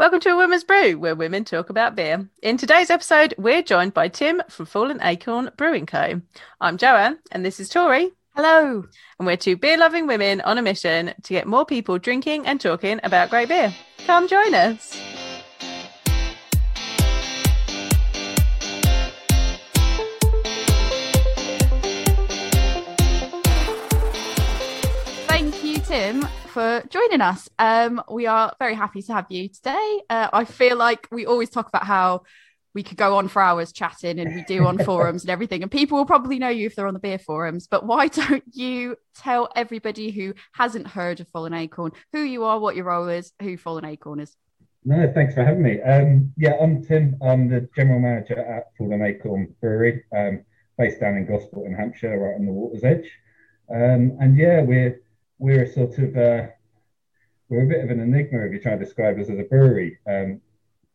Welcome to A Woman's Brew, where women talk about beer. In today's episode, we're joined by Tim from Fallen Acorn Brewing Co. I'm Joanne, and this is Tori. Hello. And we're two beer loving women on a mission to get more people drinking and talking about great beer. Come join us. Tim, for joining us. Um, we are very happy to have you today. Uh, I feel like we always talk about how we could go on for hours chatting and we do on forums and everything. And people will probably know you if they're on the beer forums. But why don't you tell everybody who hasn't heard of Fallen Acorn who you are, what your role is, who Fallen Acorn is? No, thanks for having me. Um, yeah, I'm Tim. I'm the general manager at Fallen Acorn Brewery, um, based down in Gosport in Hampshire, right on the water's edge. Um, and yeah, we're we're a sort of uh, we're a bit of an enigma if you try to describe us as a brewery. Um,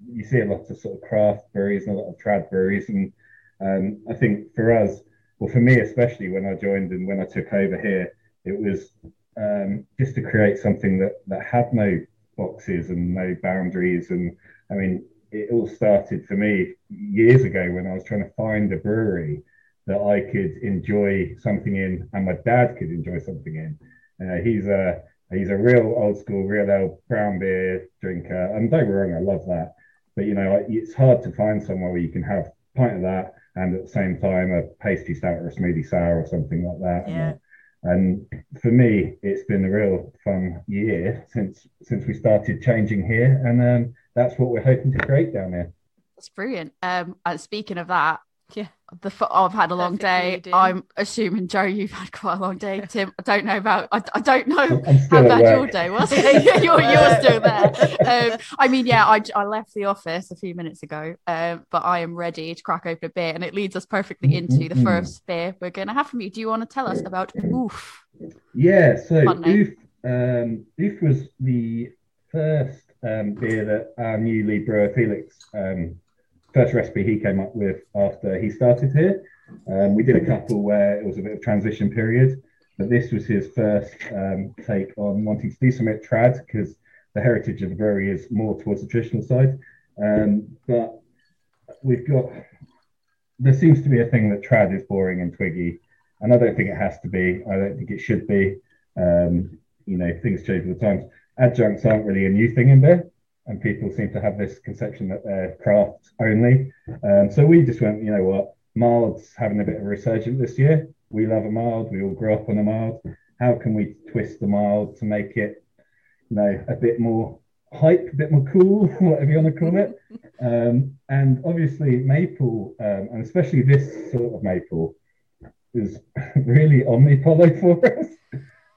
you see a lot of sort of craft breweries and a lot of trad breweries, and um, I think for us, well, for me especially, when I joined and when I took over here, it was um, just to create something that that had no boxes and no boundaries. And I mean, it all started for me years ago when I was trying to find a brewery that I could enjoy something in, and my dad could enjoy something in. Uh, he's a he's a real old school, real old brown beer drinker, and don't get wrong, I love that. But you know, it's hard to find somewhere where you can have a pint of that and at the same time a pastry stout or a smoothie sour or something like that. Yeah. And, and for me, it's been a real fun year since since we started changing here, and um, that's what we're hoping to create down there. That's brilliant. Um, and speaking of that, Yeah. The f- I've had a long day. lead. I'm assuming Joe, you've had quite a long day. Tim, I don't know about. I, I don't know I'm, I'm how still at bad your day was. you're, you're still there. Um, I mean, yeah, I, I left the office a few minutes ago, um, but I am ready to crack open a beer, and it leads us perfectly into the first beer we're going to have from you. Do you want to tell us about Oof? Yeah, so Oof, um, Oof was the first um, beer that our new lead brewer Felix, um, first recipe he came up with after he started here. Um, we did a couple where it was a bit of transition period, but this was his first um, take on wanting to do something trad because the heritage of the brewery is more towards the traditional side. Um, but we've got there seems to be a thing that trad is boring and twiggy, and I don't think it has to be. I don't think it should be. Um, you know, things change all the times. Adjuncts aren't really a new thing in beer, and people seem to have this conception that they're craft only. Um, so we just went, you know what, mild's having a bit of a resurgence this year. We love a mild. We all grew up on a mild. How can we twist the mild to make it, you know, a bit more hype, a bit more cool, whatever you want to call it? Um, and obviously, maple, um, and especially this sort of maple, is really Omnipollo for us.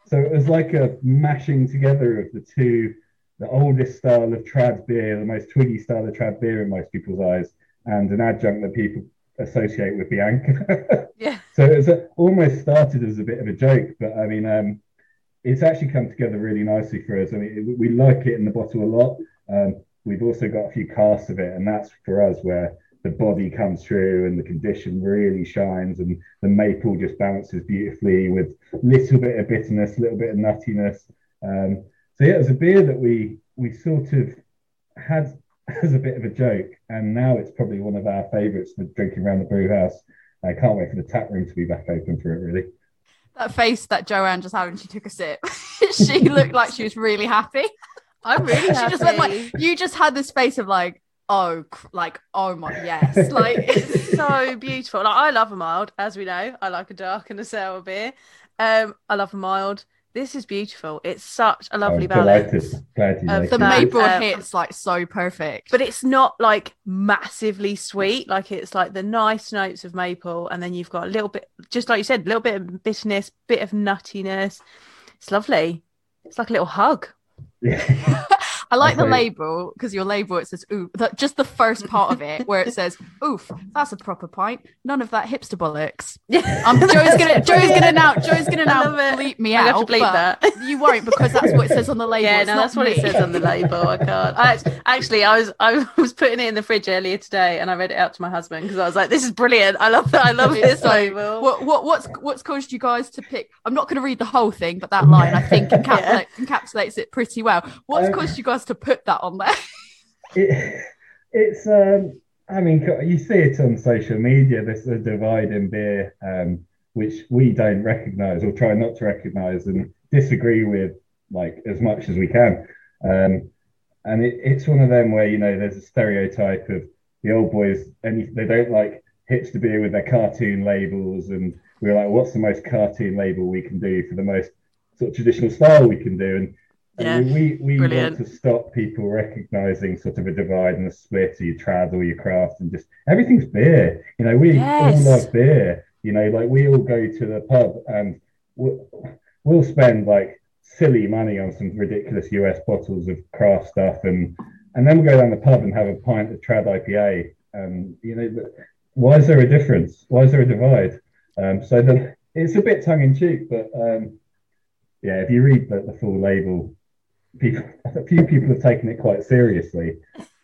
So it was like a mashing together of the two, the oldest style of trad beer, the most twiggy style of trad beer in most people's eyes, and an adjunct that people associate with Bianca. Yeah. so it was a, almost started as a bit of a joke, but I mean, um, it's actually come together really nicely for us. I mean, we like it in the bottle a lot. Um, we've also got a few casts of it, and that's for us where the body comes through and the condition really shines, and the maple just balances beautifully with a little bit of bitterness, a little bit of nuttiness. Um, so yeah, it was a beer that we we sort of had as a bit of a joke, and now it's probably one of our favourites for drinking around the brew house. I can't wait for the tap room to be back open for it. Really. That face that Joanne just had when she took a sip, she looked like she was really happy. I'm really she happy. just went like, you just had this face of like, oh, like, oh my, yes, like. it's so beautiful. Like I love a mild, as we know. I like a dark and a sour beer. Um, I love a mild. This is beautiful. It's such a lovely I'm balance. delighted. Glad you Um, the it. No, maple um, hits like so perfect. But it's not like massively sweet. Like it's like the nice notes of maple, and then you've got a little bit, just like you said, a little bit of bitterness, bit of nuttiness. It's lovely. It's like a little hug. Yeah. I like the label because your label it says oof. That just the first part of it where it says oof. That's a proper pint. None of that hipster bollocks. Um, Joe's gonna Joe's gonna now Joe's gonna now bleep me I'm out. gonna have to bleep that. You won't because that's what it says on the label. yeah, It's no, that's what it says on the label. I can't. I, actually, I was I was putting it in the fridge earlier today, and I read it out to my husband because I was like, "This is brilliant. I love that. I love this so- label." What, what what's what's caused you guys to pick? I'm not going to read the whole thing, but that line I think encapsulates, encapsulates it pretty well. What's Um, caused you guys to put that on there? it, it's um, I mean, you see it on social media. There's a divide in beer, um, which we don't recognise or try not to recognise and disagree with, like as much as we can. Um, and it, it's one of them where you know there's a stereotype of the old boys, and they don't like hipster beer with their cartoon labels, and we're like, what's the most cartoon label we can do for the most sort of traditional style we can do? And Yeah, we we brilliant. want to stop people recognizing sort of a divide and a split, or your trad or your craft, and just everything's beer. You know, we Yes. all love beer. You know, like we all go to the pub and we'll, we'll spend like silly money on some ridiculous US bottles of craft stuff, and and then we'll go down the pub and have a pint of trad IPA. And you know, but why is there a difference? Why is there a divide? Um, so the, it's a bit tongue in cheek, but um, yeah, if you read the, the full label, people, a few people have taken it quite seriously.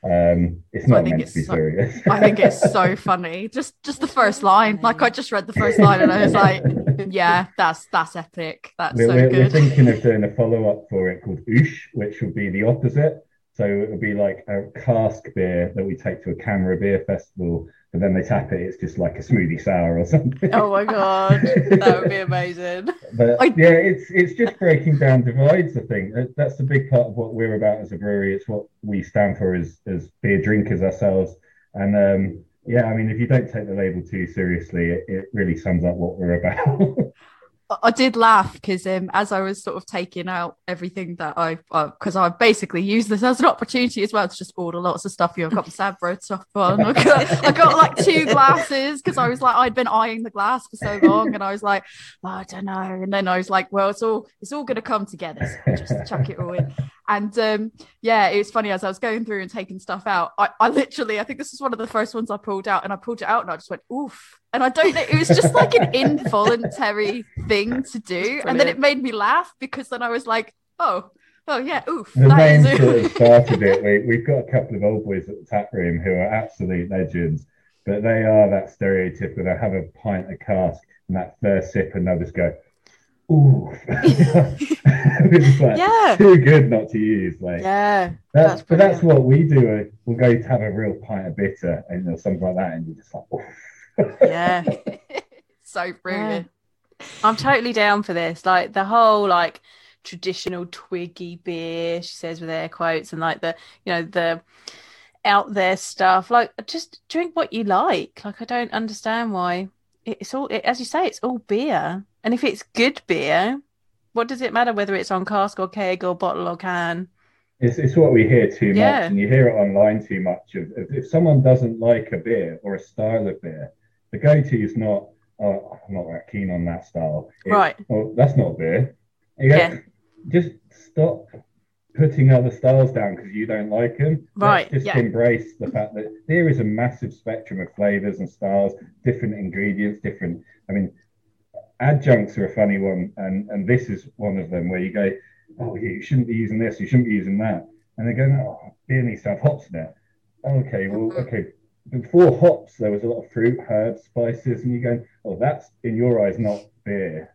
Um, it's not meant it's to be so- serious. I think it's so funny. Just just the first line. Like I just read the first line and I was like, yeah, that's that's epic. That's we're, so we're, we're thinking of doing a follow up for it called Oosh, which will be the opposite. So it will be like a cask beer that we take to a CAMRA Beer Festival, but then they tap it. It's just like a smoothie sour or something. Oh my god, that would be amazing. But I- yeah, it's it's just breaking down divides. I think That- that's a big part of what we're about as a brewery. It's what we stand for as as beer drinkers ourselves. And um, yeah, I mean, if you don't take the label too seriously, it, it really sums up what we're about. I- did laugh because um, as I was sort of taking out everything that I, because I basically used this as an opportunity as well to just order lots of stuff. You know, I've got the Sabro stuff on. I got, I got like two glasses because I was like, I'd been eyeing the glass for so long, and I was like, "Oh, I don't know. And then I was like, well, it's all, it's all going to come together. So just chuck it all in. And um, yeah, it was funny as I was going through and taking stuff out. I, I literally, I think this was one of the first ones I pulled out, and I pulled it out and I just went, oof. And I don't know, it was just like an involuntary thing to do. And then it made me laugh because then I was like, oh, oh yeah, oof. the that name is sort of started it. We, we've got a couple of old boys at the tap room who are absolute legends, but they are that stereotype where they have a pint of cask and that first sip and they'll just go, ooh. it's like Yeah, too good not to use. Like yeah, that's, that's but that's what we do. uh, We'll go to have a real pint of bitter and you know, something like that, and you're just like, oof. yeah. so brilliant. I'm totally down for this. Like the whole like traditional twiggy beer, she says with air quotes, and like the you know the out there stuff. Like just drink what you like. Like I don't understand why it's all it, as you say. It's all beer, and if it's good beer, what does it matter whether it's on cask or keg or bottle or can? It's, it's what we hear too Yeah. much, and you hear it online too much. Of, if, if someone doesn't like a beer or a style of beer, the go-to is not, "Oh, I'm not that keen on that style." It's, Right. Oh, that's not beer. Yeah. Just stop putting other styles down because you don't like them. Right, Let's just yeah. embrace the fact that there is a massive spectrum of flavors and styles, different ingredients, different. I mean, adjuncts are a funny one, and and this is one of them where you go, oh, you shouldn't be using this, you shouldn't be using that, and they go, no, beer needs to have hops in it. Okay, well, Mhm. okay. Before hops, there was a lot of fruit, herbs, spices, and you go, oh, that's in your eyes not beer.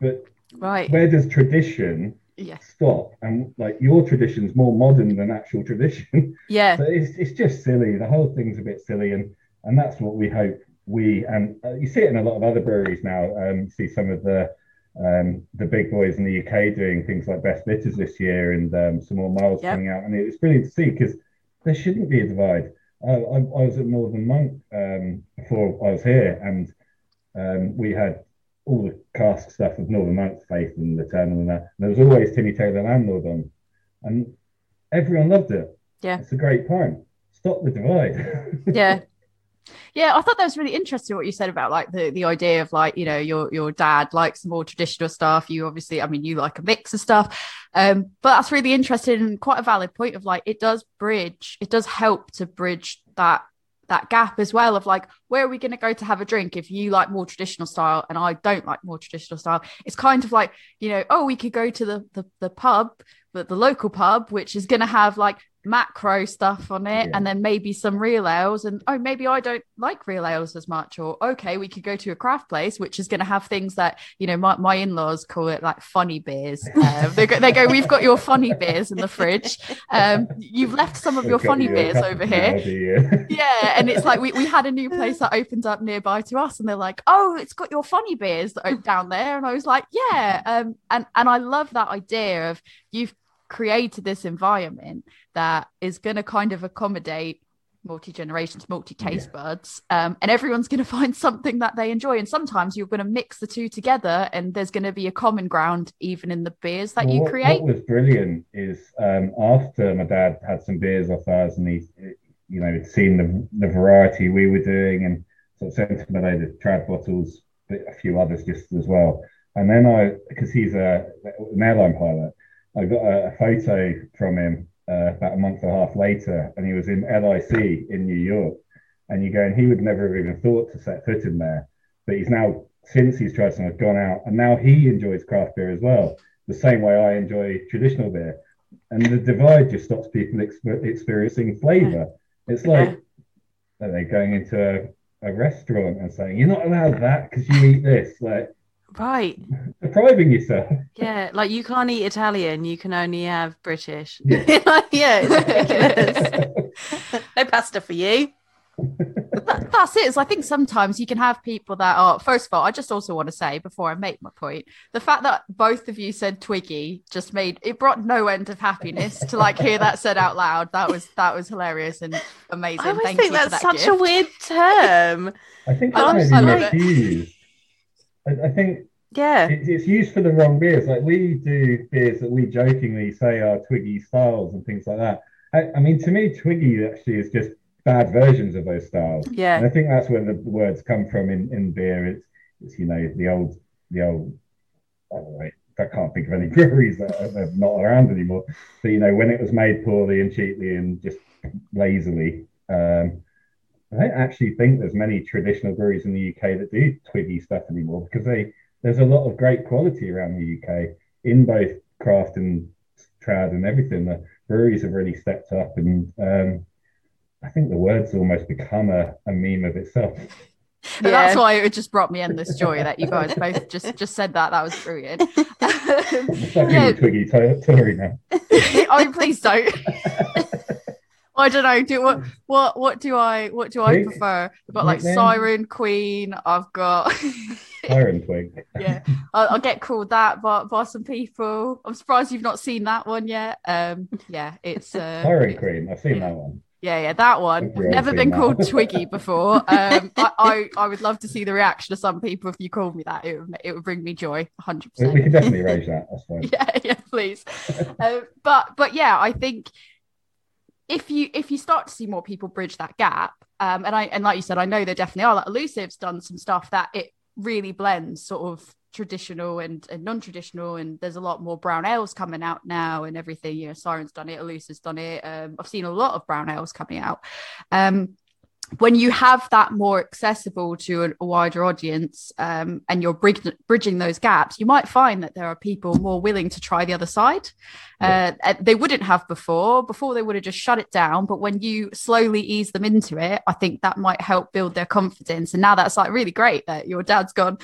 But Right. where does tradition Yeah. stop? And like your tradition's more modern than actual tradition. Yeah. So it's, it's just silly. The whole thing's a bit silly, and and that's what we hope we and uh, you see it in a lot of other breweries now. Um, you see some of the um, the big boys in the UK doing things like best bitters this year, and um, some more milds Yep. coming out, and it's brilliant to see because there shouldn't be a divide. Uh, I, I was at Northern Monk um, before I was here, and um, we had all the cask stuff of Northern Monk, Faith, and the Eternal, and that. And there was always Timmy Taylor Landlord on, and everyone loved it. Yeah. It's a great pint. Stop the divide. Yeah. Yeah, I thought that was really interesting what you said about like the, the idea of like, you know, your your dad likes more traditional stuff. You obviously, I mean, you like a mix of stuff. Um, but that's really interesting and quite a valid point of like it does bridge, it does help to bridge that that gap as well of like where are we going to go to have a drink if you like more traditional style and I don't like more traditional style. It's kind of like, you know, oh, we could go to the the, the pub, the, the local pub, which is going to have like macro stuff on it Yeah. and then maybe some real ales and oh maybe i don't like real ales as much or okay we could go to a craft place which is going to have things that you know my, my in-laws call it like funny beers um, they, go, they go we've got your funny beers in the fridge um, you've left some of your funny beers over here yeah. and it's like we, we had a new place that opened up nearby to us and they're like oh it's got your funny beers that are down there and i was like yeah um and and i love that idea of you've created this environment that is going to kind of accommodate multi generations multi taste buds um and everyone's going to find something that they enjoy. And sometimes you're going to mix the two together and there's going to be a common ground even in the beers that Well, you create. What was brilliant is um, after my dad had some beers off ours and he, you know, he'd seen the, the variety we were doing and sort of sent him a load of trad bottles, but a few others just as well. And then I, because he's a, an airline pilot, I got a, photo from him uh, about a month and a half later, and he was in LIC in New York. And you go, and he would never have even thought to set foot in there. But he's now, since he's tried some, has gone out, and now he enjoys craft beer as well, the same way I enjoy traditional beer. And the divide just stops people exp- experiencing flavour. It's like, are they going into a, a restaurant and saying, You're not allowed that because you eat this? Like, Right. depriving yourself. Yeah. Like you can't eat Italian, you can only have British. Yeah. yeah, it's ridiculous. no pasta for you. that, that's it. Is I think sometimes you can have people that are. First of all, I just also want to say before I make my point, the fact that both of you said Twiggy just made it brought no end of happiness to like hear that said out loud. That was that was hilarious and amazing. I always Thank think you that's that such a weird term. I think I it's love- I love it. I, I think Yeah. it's, it's used for the wrong beers. Like we do beers that we jokingly say are Twiggy styles and things like that. I, I mean, to me, Twiggy actually is just bad versions of those styles. And Yeah. I think that's where the words come from in, in beer. It's, it's you know the old the old. I don't know. I can't think of any breweries that are, are not around anymore. So you know when it was made poorly and cheaply and just lazily. Um, I don't actually think there's many traditional breweries in the UK that do Twiggy stuff anymore because they there's a lot of great quality around the UK in both craft and trad and everything. The breweries have really stepped up, and um, I think the word's almost become a, a meme of itself. But that's why it just brought me endless joy that you guys both just just said that. That was brilliant. It's like Yeah. a Twiggy to- Tori now. oh, please don't. I don't know. Do what? What? What do I? What do I prefer? I've got like? Siren Queen. I've got. Siren Queen. yeah, I'll, I'll get called that by, by some people. I'm surprised you've not seen that one yet. Um, yeah, it's uh, Siren Queen. I've seen yeah. that one. yeah, yeah, that one. I've Never been that called. Twiggy before. Um, I, I, I would love to see the reaction of some people if you called me that. It would, it would bring me joy, 100. We, we percent can definitely arrange that. That's fine. yeah yeah please um, but but yeah i think if you if you start to see more people bridge that gap um and i and like you said i know there definitely are like elusive's done some stuff that it really blends sort of traditional and, and non-traditional and there's a lot more brown ales coming out now and everything. You know siren's done it elusive's done it. Um i've seen a lot of brown ales coming out. Um when you have that more accessible to a, wider audience um, and you're bridg- bridging those gaps, you might find that there are people more willing to try the other side. Uh, uh, they wouldn't have before. Before, they would have just shut it down. But when you slowly ease them into it, I think that might help build their confidence. And now that's like really great that your dad's gone.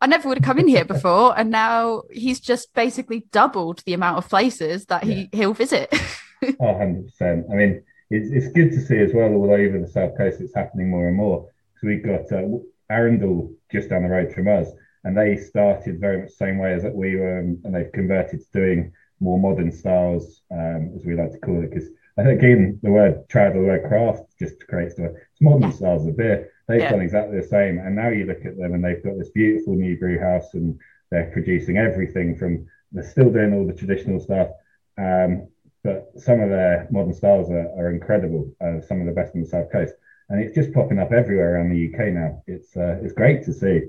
I never would have come in here before, and now he's just basically doubled the amount of places that he he'll visit. Oh, 100%. I mean, it's, it's good to see as well all over the South Coast it's happening more and more. So we've got uh, Arundel just down the road from us, and they started very much the same way as that we were, um, and they've converted to doing more modern styles, um, as we like to call it. Because I think again, the word trad or the word craft just creates the it's modern Yeah. styles of beer. They've Yeah. done exactly the same, and now you look at them and they've got this beautiful new brew house, and they're producing everything from they're still doing all the traditional stuff. Um, but some of their modern styles are, are incredible. Uh, some of the best on the south coast, and it's just popping up everywhere around the UK now. It's uh, it's great to see,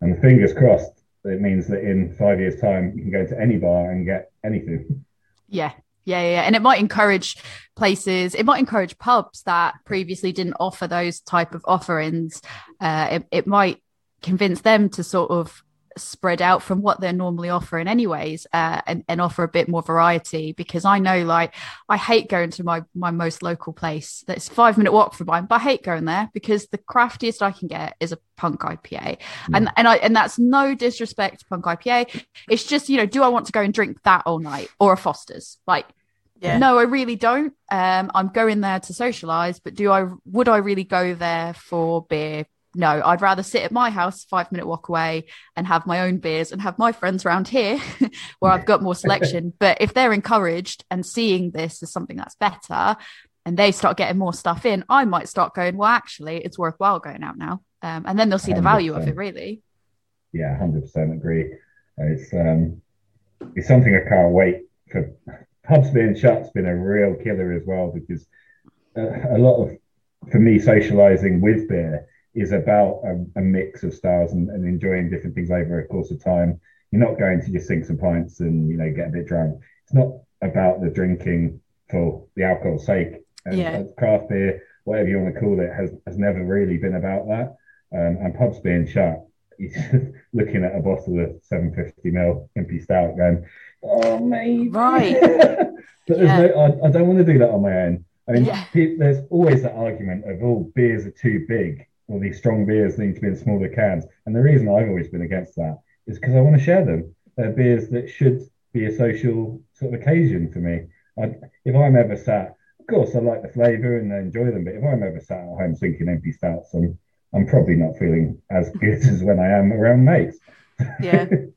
and fingers crossed. It means that in five years' time, you can go to any bar and get anything. Yeah. Yeah, yeah, and it might encourage places. It might encourage pubs that previously didn't offer those type of offerings. Uh, it, it might convince them to sort of spread out from what they're normally offering anyways uh, and, and offer a bit more variety because i know like i hate going to my my most local place that's five minute walk from mine but i hate going there because the craftiest i can get is a punk ipa and and i and that's no disrespect to punk ipa it's just you know do i want to go and drink that all night or a foster's? Like Yeah. no i really don't. Um i'm going there to socialize but do i would i really go there for beer no, I'd rather sit at my house, five minute walk away, and have my own beers and have my friends around here where I've got more selection. but if they're encouraged and seeing this as something that's better and they start getting more stuff in, I might start going, well, actually, it's worthwhile going out now. Um, and then they'll see the value of it, really. Yeah, hundred percent agree. It's um, it's something I can't wait for. Pubs being shut's been a real killer as well because uh, a lot of, for me, socializing with beer is about a, a mix of styles and, and enjoying different things over a course of time. You're not going to just sink some pints and you know get a bit drunk. It's not about the drinking for the alcohol's sake. And Yeah. craft beer, whatever you want to call it, has has never really been about that. Um, and pubs being shut, you're just looking at a bottle of 750 ml Impy Stout, going, "Oh, maybe." Right. but there's Yeah. no, I, I don't want to do that on my own. I mean, Yeah. there's always that argument of, "Oh, beers are too big." Or these strong beers need to be in smaller cans. And the reason I've always been against that is because I want to share them. They're beers that should be a social sort of occasion for me. I, if I'm ever sat, of course, I like the flavour and I enjoy them, but if I'm ever sat at home drinking impy stouts, I'm, I'm probably not feeling as good as when I am around mates. Yeah.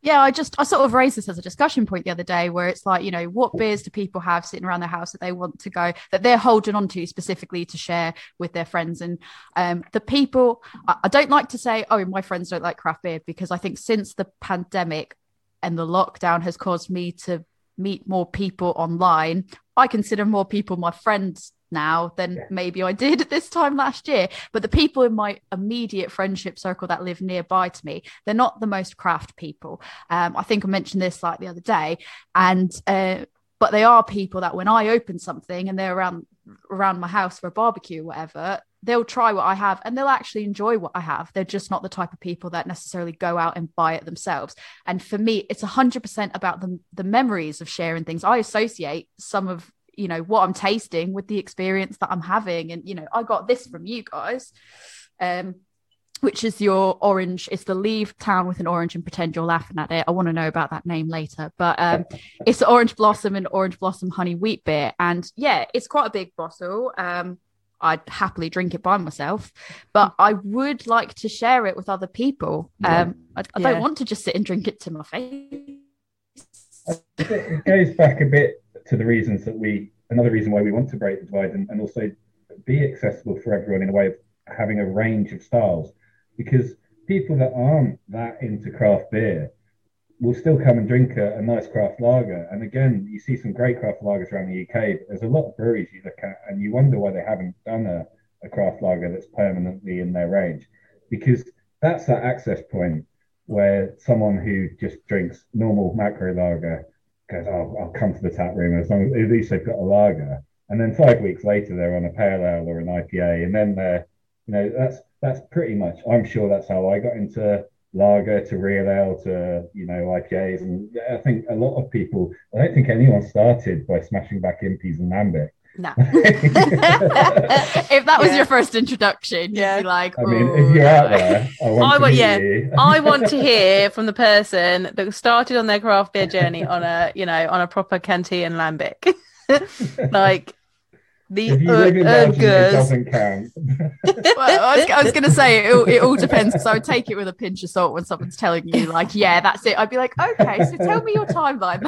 Yeah, I just I sort of raised this as a discussion point the other day where it's like, you know, what beers do people have sitting around their house that they want to go that they're holding on to specifically to share with their friends? And um the people I, I don't like to say, oh, my friends don't like craft beer because I think since the pandemic and the lockdown has caused me to meet more people online, I consider more people my friends now than Yeah. maybe I did at this time last year. But the people in my immediate friendship circle that live nearby to me, they're not the most craft people. Um, I think I mentioned this like the other day, and uh, but they are people that when I open something and they're around around my house for a barbecue, or whatever, they'll try what I have and they'll actually enjoy what I have. They're just not the type of people that necessarily go out and buy it themselves. And for me, it's hundred percent about the the memories of sharing things. I associate some of you know what I'm tasting with the experience that I'm having, and you know I got this from you guys. Um, which is your orange. It's the leave town with an orange and pretend you're laughing at it. I want to know about that name later, but um, it's orange blossom and orange blossom honey wheat beer, and yeah, it's quite a big bottle. Um, I'd happily drink it by myself, but I would like to share it with other people. Yeah. Um, I, I Yeah. don't want to just sit and drink it to my face. it goes back a bit to the reasons that we, another reason why we want to break the divide and, and also be accessible for everyone in a way of having a range of styles. Because people that aren't that into craft beer will still come and drink a, a nice craft lager. And again, you see some great craft lagers around the UK, but there's a lot of breweries you look at and you wonder why they haven't done a, a craft lager that's permanently in their range. Because that's that access point where someone who just drinks normal macro lager goes, oh, I'll come to the tap room as long as at least they've got a lager. And then five weeks later, they're on a pale ale or an IPA, and then they're, you know, that's that's pretty much. I'm sure that's how I got into lager to real ale to you know IPAs, and I think a lot of people. I don't think anyone started by smashing back impies and lambic. No. if that was Yeah. your first introduction, Yeah. you'd be like, I mean, "Oh, if you're out there, I want I to want- yeah. you. I want to hear from the person that started on their craft beer journey on a, you know, on a proper Cantillon lambic. like the if you live in uh, Belgium, it Urgers. doesn't count. well, I was, I was going to say it, all- it all depends because I would take it with a pinch of salt when someone's telling you, like, yeah, that's it. I'd be like, okay, so tell me your timeline.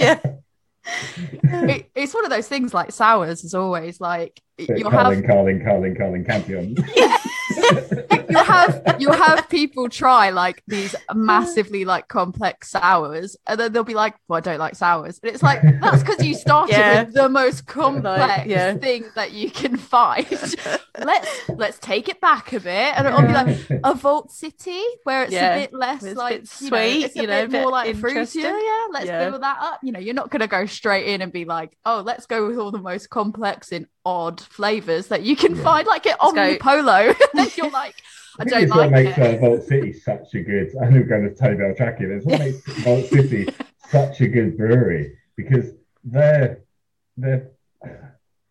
Yeah. it, it's one of those things like sours is always like But you'll have Carling, Carling, Carling, Carling, Campion. you'll have you'll have people try like these massively like complex sours and then they'll be like well i don't like sours. And it's like that's because you started Yeah. with the most complex yeah. thing that you can find. Let's let's take it back a bit and it'll be like a vault city where it's a bit less It's like bit you know, sweet, it's a you know, bit more like fruity. yeah let's build that up. You know you're not going to go straight in and be like oh let's go with all the most complex and odd flavors that you can find like it Omnipollo you're like I think don't like what makes it. uh, Vault City such a good. I know we're going to Tony Bell track here. It's what makes Vault City such a good brewery because they're they're.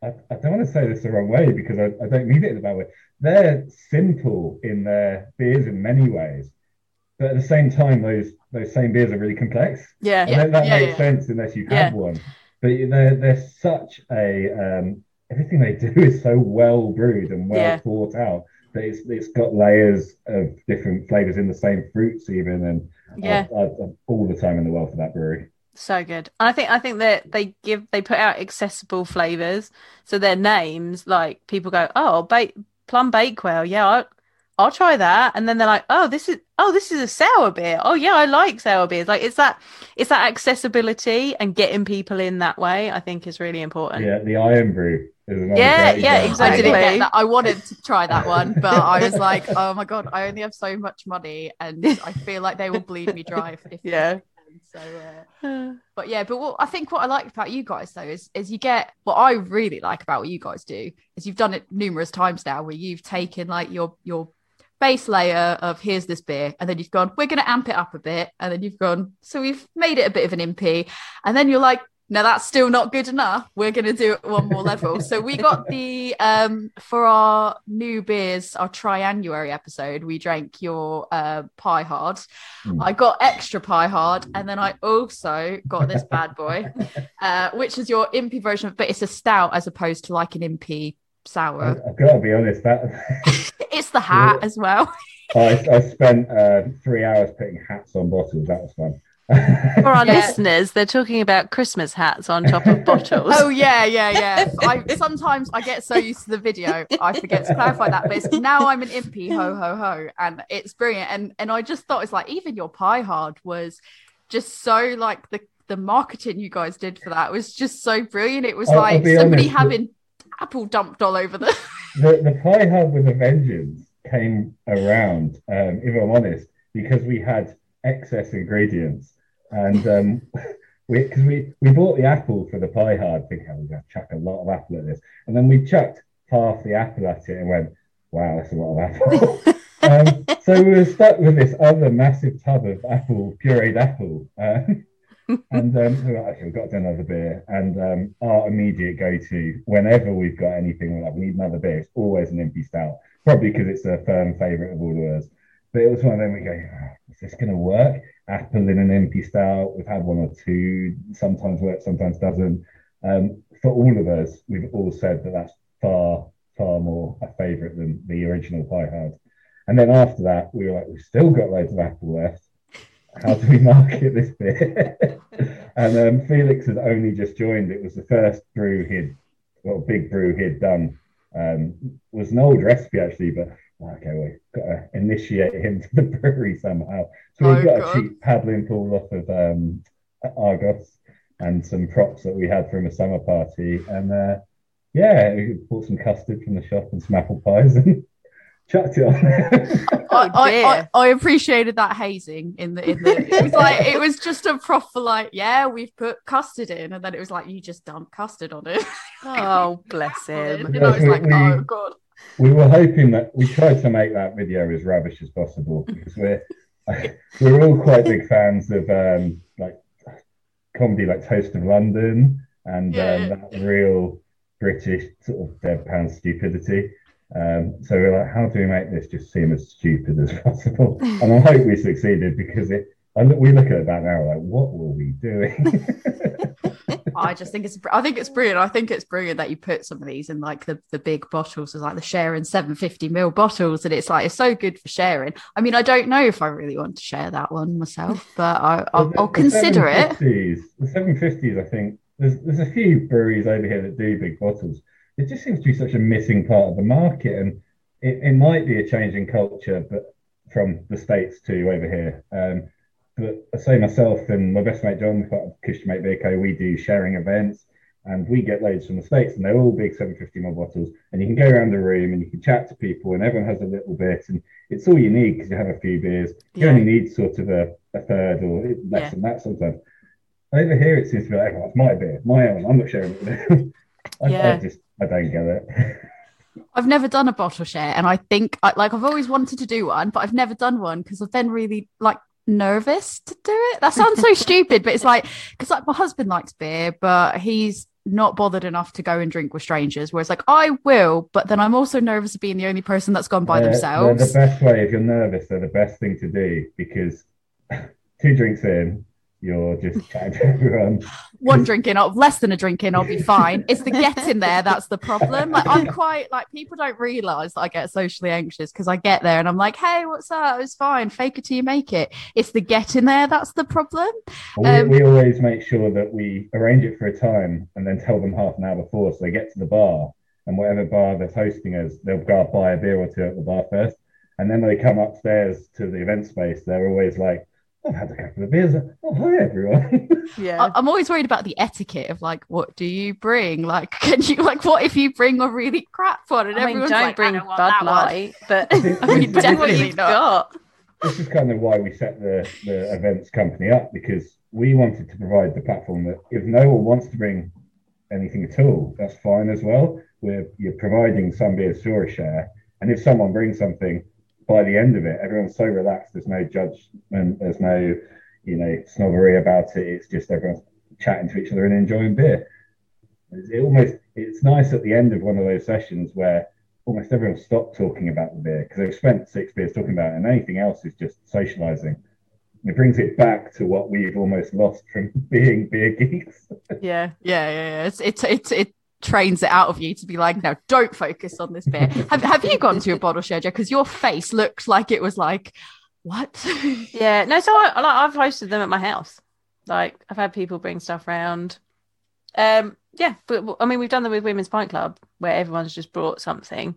I, I don't want to say this the wrong way because I, I don't mean it in a bad way. They're simple in their beers in many ways, but at the same time, those those same beers are really complex. Yeah. I don't that yeah, makes yeah. sense unless you've Yeah. had one. But they're they're such a um, everything they do is so well brewed and well Yeah. thought out it's it's got layers of different flavors in the same fruits even and Yeah. I, I, I'm all the time in the world for that brewery. So good. And I think I think that they give they put out accessible flavors. So their names, like people go, oh, ba- plum bakewell, yeah, I'll, I'll try that. And then they're like, oh, this is oh, this is a sour beer. Oh yeah, I like sour beers. Like it's that it's that accessibility and getting people in that way. I think is really important. Yeah, the Iron Brew is Yeah, great yeah, example. I didn't Exactly. get that. I wanted to try that one, but I was like, oh my god, I only have so much money, and I feel like they will bleed me dry if, if Yeah. So, uh, but yeah, but what I think what I like about you guys though is is you get what I really like about what you guys do is you've done it numerous times now where you've taken like your your base layer of here's this beer and then you've gone we're going to amp it up a bit and then you've gone so we've made it a bit of an impy and then you're like no that's still not good enough. We're going to do it one more level. So we got the um for our new beers our Tryanuary episode we drank your uh pie hard. Mm. I got extra pie hard, and then I also got this bad boy, uh, which is your impy version, but it's a stout as opposed to like an impy I, sour. I've got to be honest, that It's the hat as well. I, I spent uh, three hours putting hats on bottles. That was fun. For our Yeah. listeners, they're talking about Christmas hats on top of bottles. Oh yeah, yeah, yeah. I sometimes I get so used to the video, I forget to clarify that. But it's, now I'm an impy ho ho ho, and it's brilliant. And and I just thought it's like even your pie hard was just so like the the marketing you guys did for that was just so brilliant. It was I'll- I'll like somebody honest, having apple dumped all over the. the, the pie Hard with a vengeance came around, um, if I'm honest, because we had excess ingredients. And um, we, because we, we bought the apple for the pie hard, thinking, oh, we're going to chuck a lot of apple at this. And then we chucked half the apple at it and went, wow, that's a lot of apple. um, so we were stuck with this other massive tub of apple, pureed apple. Uh, and um, we were like, okay, we've got to do another beer. And um, our immediate go to, whenever we've got anything like we need another beer, it's always an impy stout. Probably because it's a firm favourite of all of us. But it was one of them we go, "Oh, is this going to work? Apple in an impy stout. We've had one or two, sometimes works, sometimes doesn't. Um, for all of us, we've all said that that's far, far more a favourite than the original Pie Hard. And then after that, we were like, we've still got loads of apple left. How do we market this beer? and um, Felix had only just joined. It was the first brew he'd, well, big brew he'd done. Um, was an old recipe actually, but okay, we've got to initiate him to the brewery somehow. So we've Oh, got God. a cheap paddling pool off of um, Argos and some props that we had from a summer party. And uh, yeah, we bought some custard from the shop and some apple pies and chucked it on. I, I. I, I appreciated that hazing in the in the it was like it was just a proper like yeah we've put custard in and then it was like you just dump custard on it Oh, bless him. and I was like We- oh god we were hoping that we tried to make that video as rubbish as possible because we're we're all quite big fans of um, like comedy like Toast of London and Yeah. um, that real British sort of deadpan stupidity. Um, so we're like, how do we make this just seem as stupid as possible? And I hope we succeeded because it. I look, we look at it back now like, what were we doing? I just think it's I think it's brilliant I think it's brilliant that you put some of these in like the the big bottles as like the sharing 750 ml bottles and it's like it's so good for sharing I mean I don't know if I really want to share that one myself but I, I'll, The- I'll the consider it 750s The 750s, I think, there's, there's a few breweries over here that do big bottles. It just seems to be such a missing part of the market, and it, it might be a change in culture, but from the States to over here. Um, but I say myself and my best mate John, part of Christian Mate Beer Co, we do sharing events, and we get loads from the States, and they're all big 750 ml bottles, and you can go around the room and you can chat to people, and everyone has a little bit, and it's all you need because you have a few beers. You Yeah. only need sort of a, a third or less Yeah. than that sometimes. Over here, it seems to be like, oh, it's my beer, my own. I'm not sharing it. I, I Yeah. just, I don't get it. I've never done a bottle share, and I think I, like I've always wanted to do one, but I've never done one because I've been really like nervous to do it. That sounds so stupid, but it's like because like my husband likes beer, but he's not bothered enough to go and drink with strangers. Whereas like I will, but then I'm also nervous of being the only person that's gone by They're- themselves. They're the best way if you're nervous. They're the best thing to do because two drinks in, you're just to everyone. One drinking or less than a drink in, I'll be fine. It's the getting there that's the problem. Like I'm quite like people don't realise that I get socially anxious because I get there and I'm like, hey, what's up? It's fine. Fake it till you make it. It's the getting there that's the problem. We, Um, we always make sure that we arrange it for a time and then tell them half an hour before so they get to the bar and whatever bar that's hosting us, they'll go buy a beer or two at the bar first. And then they come upstairs to the event space. They're always like, I've had a couple of beers. Oh, hi, everyone. Yeah. I- I'm always worried about the etiquette of like, what do you bring? Like, can you like, what if you bring a really crap one and I mean, everyone's don't like, bring I don't Bud. Light, but I mean, do definitely you've not. got. this is kind of why we set the, the events company up because we wanted to provide the platform that if no one wants to bring anything at all, that's fine as well. We're you're providing some beers for a share, and if someone brings something, by the end of it, everyone's so relaxed. There's no judgment. There's no you know snobbery about it. It's just everyone's chatting to each other and enjoying beer. It's it almost it's nice at the end of one of those sessions where almost everyone stopped talking about the beer because they've spent six beers talking about it, and anything else is just socializing. It brings it back to what we've almost lost from being beer geeks. Yeah. Yeah, yeah, yeah. It's, it's, it's, it trains it out of you to be like, no, don't focus on this beer. have, have you gone to a bottle share, Joe? Because your face looked like it was like, what? Yeah. No, so I, like I've hosted them at my house. Like I've had people bring stuff round. Um, yeah, but I mean we've done them with Women's Pint Club where everyone's just brought something.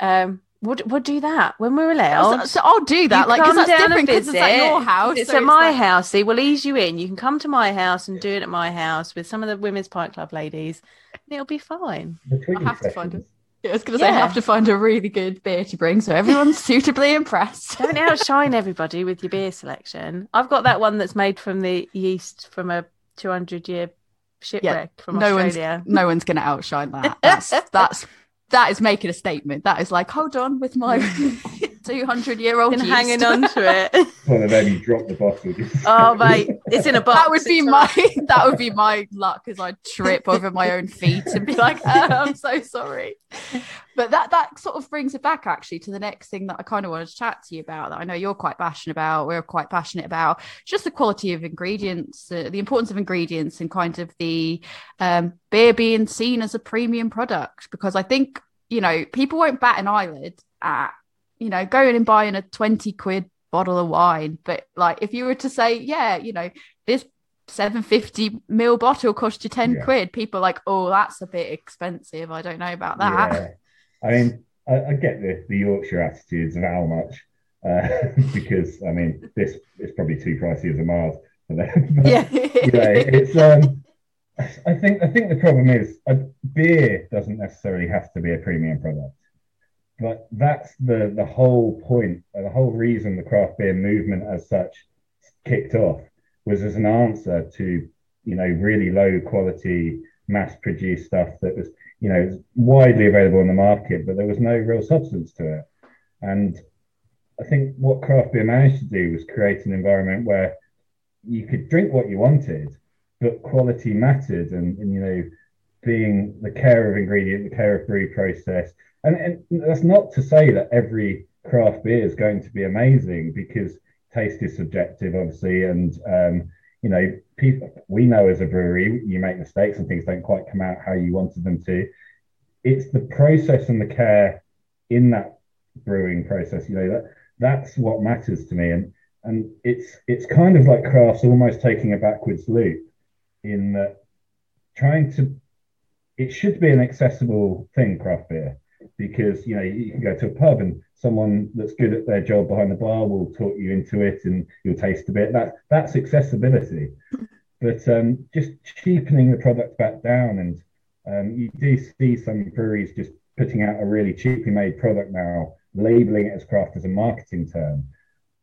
Um, we'll, we'll do that when we're allowed. so, so I'll do that, You like, because that's different because it's at your house. It's so at my like- house. See, we'll ease you in. You can come to my house and do it at my house with some of the Women's Pint Club ladies. And it'll be fine. The Twiggy have to find sessions. Yeah, I was going to say, I Yeah. have to find a really good beer to bring so everyone's suitably impressed. Don't outshine everybody with your beer selection. I've got that one that's made from the yeast from a 200 year shipwreck from no one's- Australia. no one's going to outshine that. That's that's that is making a statement. That is like, hold on, with my two hundred year old Been hanging on to it. Well, the baby dropped the bottle. Oh, mate, it's in a box. That would be my that would be my luck as I'd trip over my own feet and be like, oh, I'm so sorry. But that that sort of brings it back actually to the next thing that I kind of wanted to chat to you about that I know you're quite passionate about. We're quite passionate about just the quality of ingredients, uh, the importance of ingredients, and kind of the um, beer being seen as a premium product. Because I think you know people won't bat an eyelid at you know going and buying a twenty quid bottle of wine, but like if you were to say, yeah, you know this 750 mil bottle cost you 10 Yeah. quid people are like oh that's a bit expensive i don't know about that Yeah. I mean, I, I get the, the Yorkshire attitudes of how much, uh, because I mean, this is probably too pricey as a Mars for them. But, Yeah. you know, it's um, I think I think the problem is uh, beer doesn't necessarily have to be a premium product, but that's the the whole point, uh, the whole reason the craft beer movement as such kicked off was as an answer to you know really low quality mass produced stuff that was you know widely available on the market, but there was no real substance to it, and I think what craft beer managed to do was create an environment where you could drink what you wanted, but quality mattered, and, and you know, being the care of ingredient, the care of brew process, and, and that's not to say that every craft beer is going to be amazing because taste is subjective, obviously, and um, you know, people we know as a brewery, you make mistakes and things don't quite come out how you wanted them to. It's the process and the care in that brewing process, you know, that that's what matters to me, and and it's it's kind of like crafts almost taking a backwards loop in that trying to it should be an accessible thing craft beer because you know you can go to a pub and someone that's good at their job behind the bar will talk you into it and you'll taste a bit. That that's accessibility. But um, just cheapening the product back down and um, you do see some breweries just putting out a really cheaply made product now labeling it as craft as a marketing term.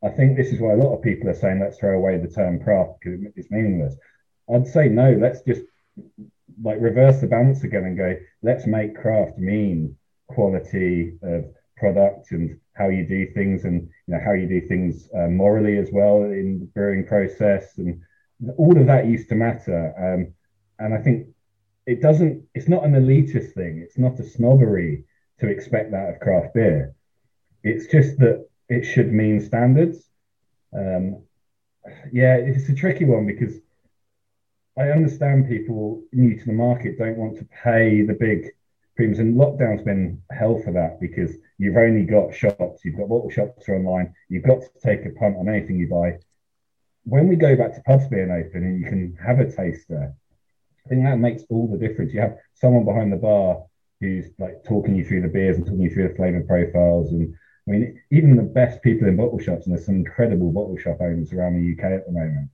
I think this is why a lot of people are saying let's throw away the term craft because it's meaningless. I'd say no, let's just like reverse the balance again and go, let's make craft mean quality of product and how you do things and you know how you do things uh, morally as well in the brewing process and all of that used to matter. Um, and i think it doesn't it's not an elitist thing. It's not a snobbery to expect that of craft beer. It's just that it should mean standards. Um, yeah it's a tricky one because i understand people new to the market don't want to pay the big premiums and lockdown's been hell for that because you've only got shops you've got bottle shops are online you've got to take a punt on anything you buy when we go back to pubs being open and you can have a taster I think that makes all the difference. You have someone behind the bar who's like talking you through the beers and talking you through the flavor profiles. And I mean, even the best people in bottle shops, and there's some incredible bottle shop owners around the UK at the moment,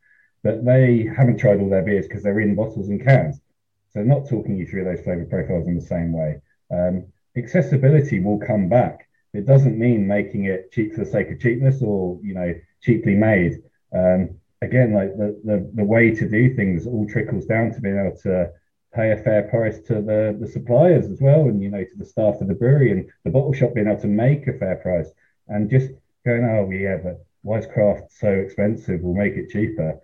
but they haven't tried all their beers because they're in bottles and cans. So not talking you through those flavor profiles in the same way. Um, accessibility will come back. It doesn't mean making it cheap for the sake of cheapness or you know cheaply made. Um, again, like the, the, the way to do things all trickles down to being able to pay a fair price to the, the suppliers as well, and you know, to the staff of the brewery and the bottle shop being able to make a fair price and just going, oh yeah, but why is craft so expensive? We'll make it cheaper.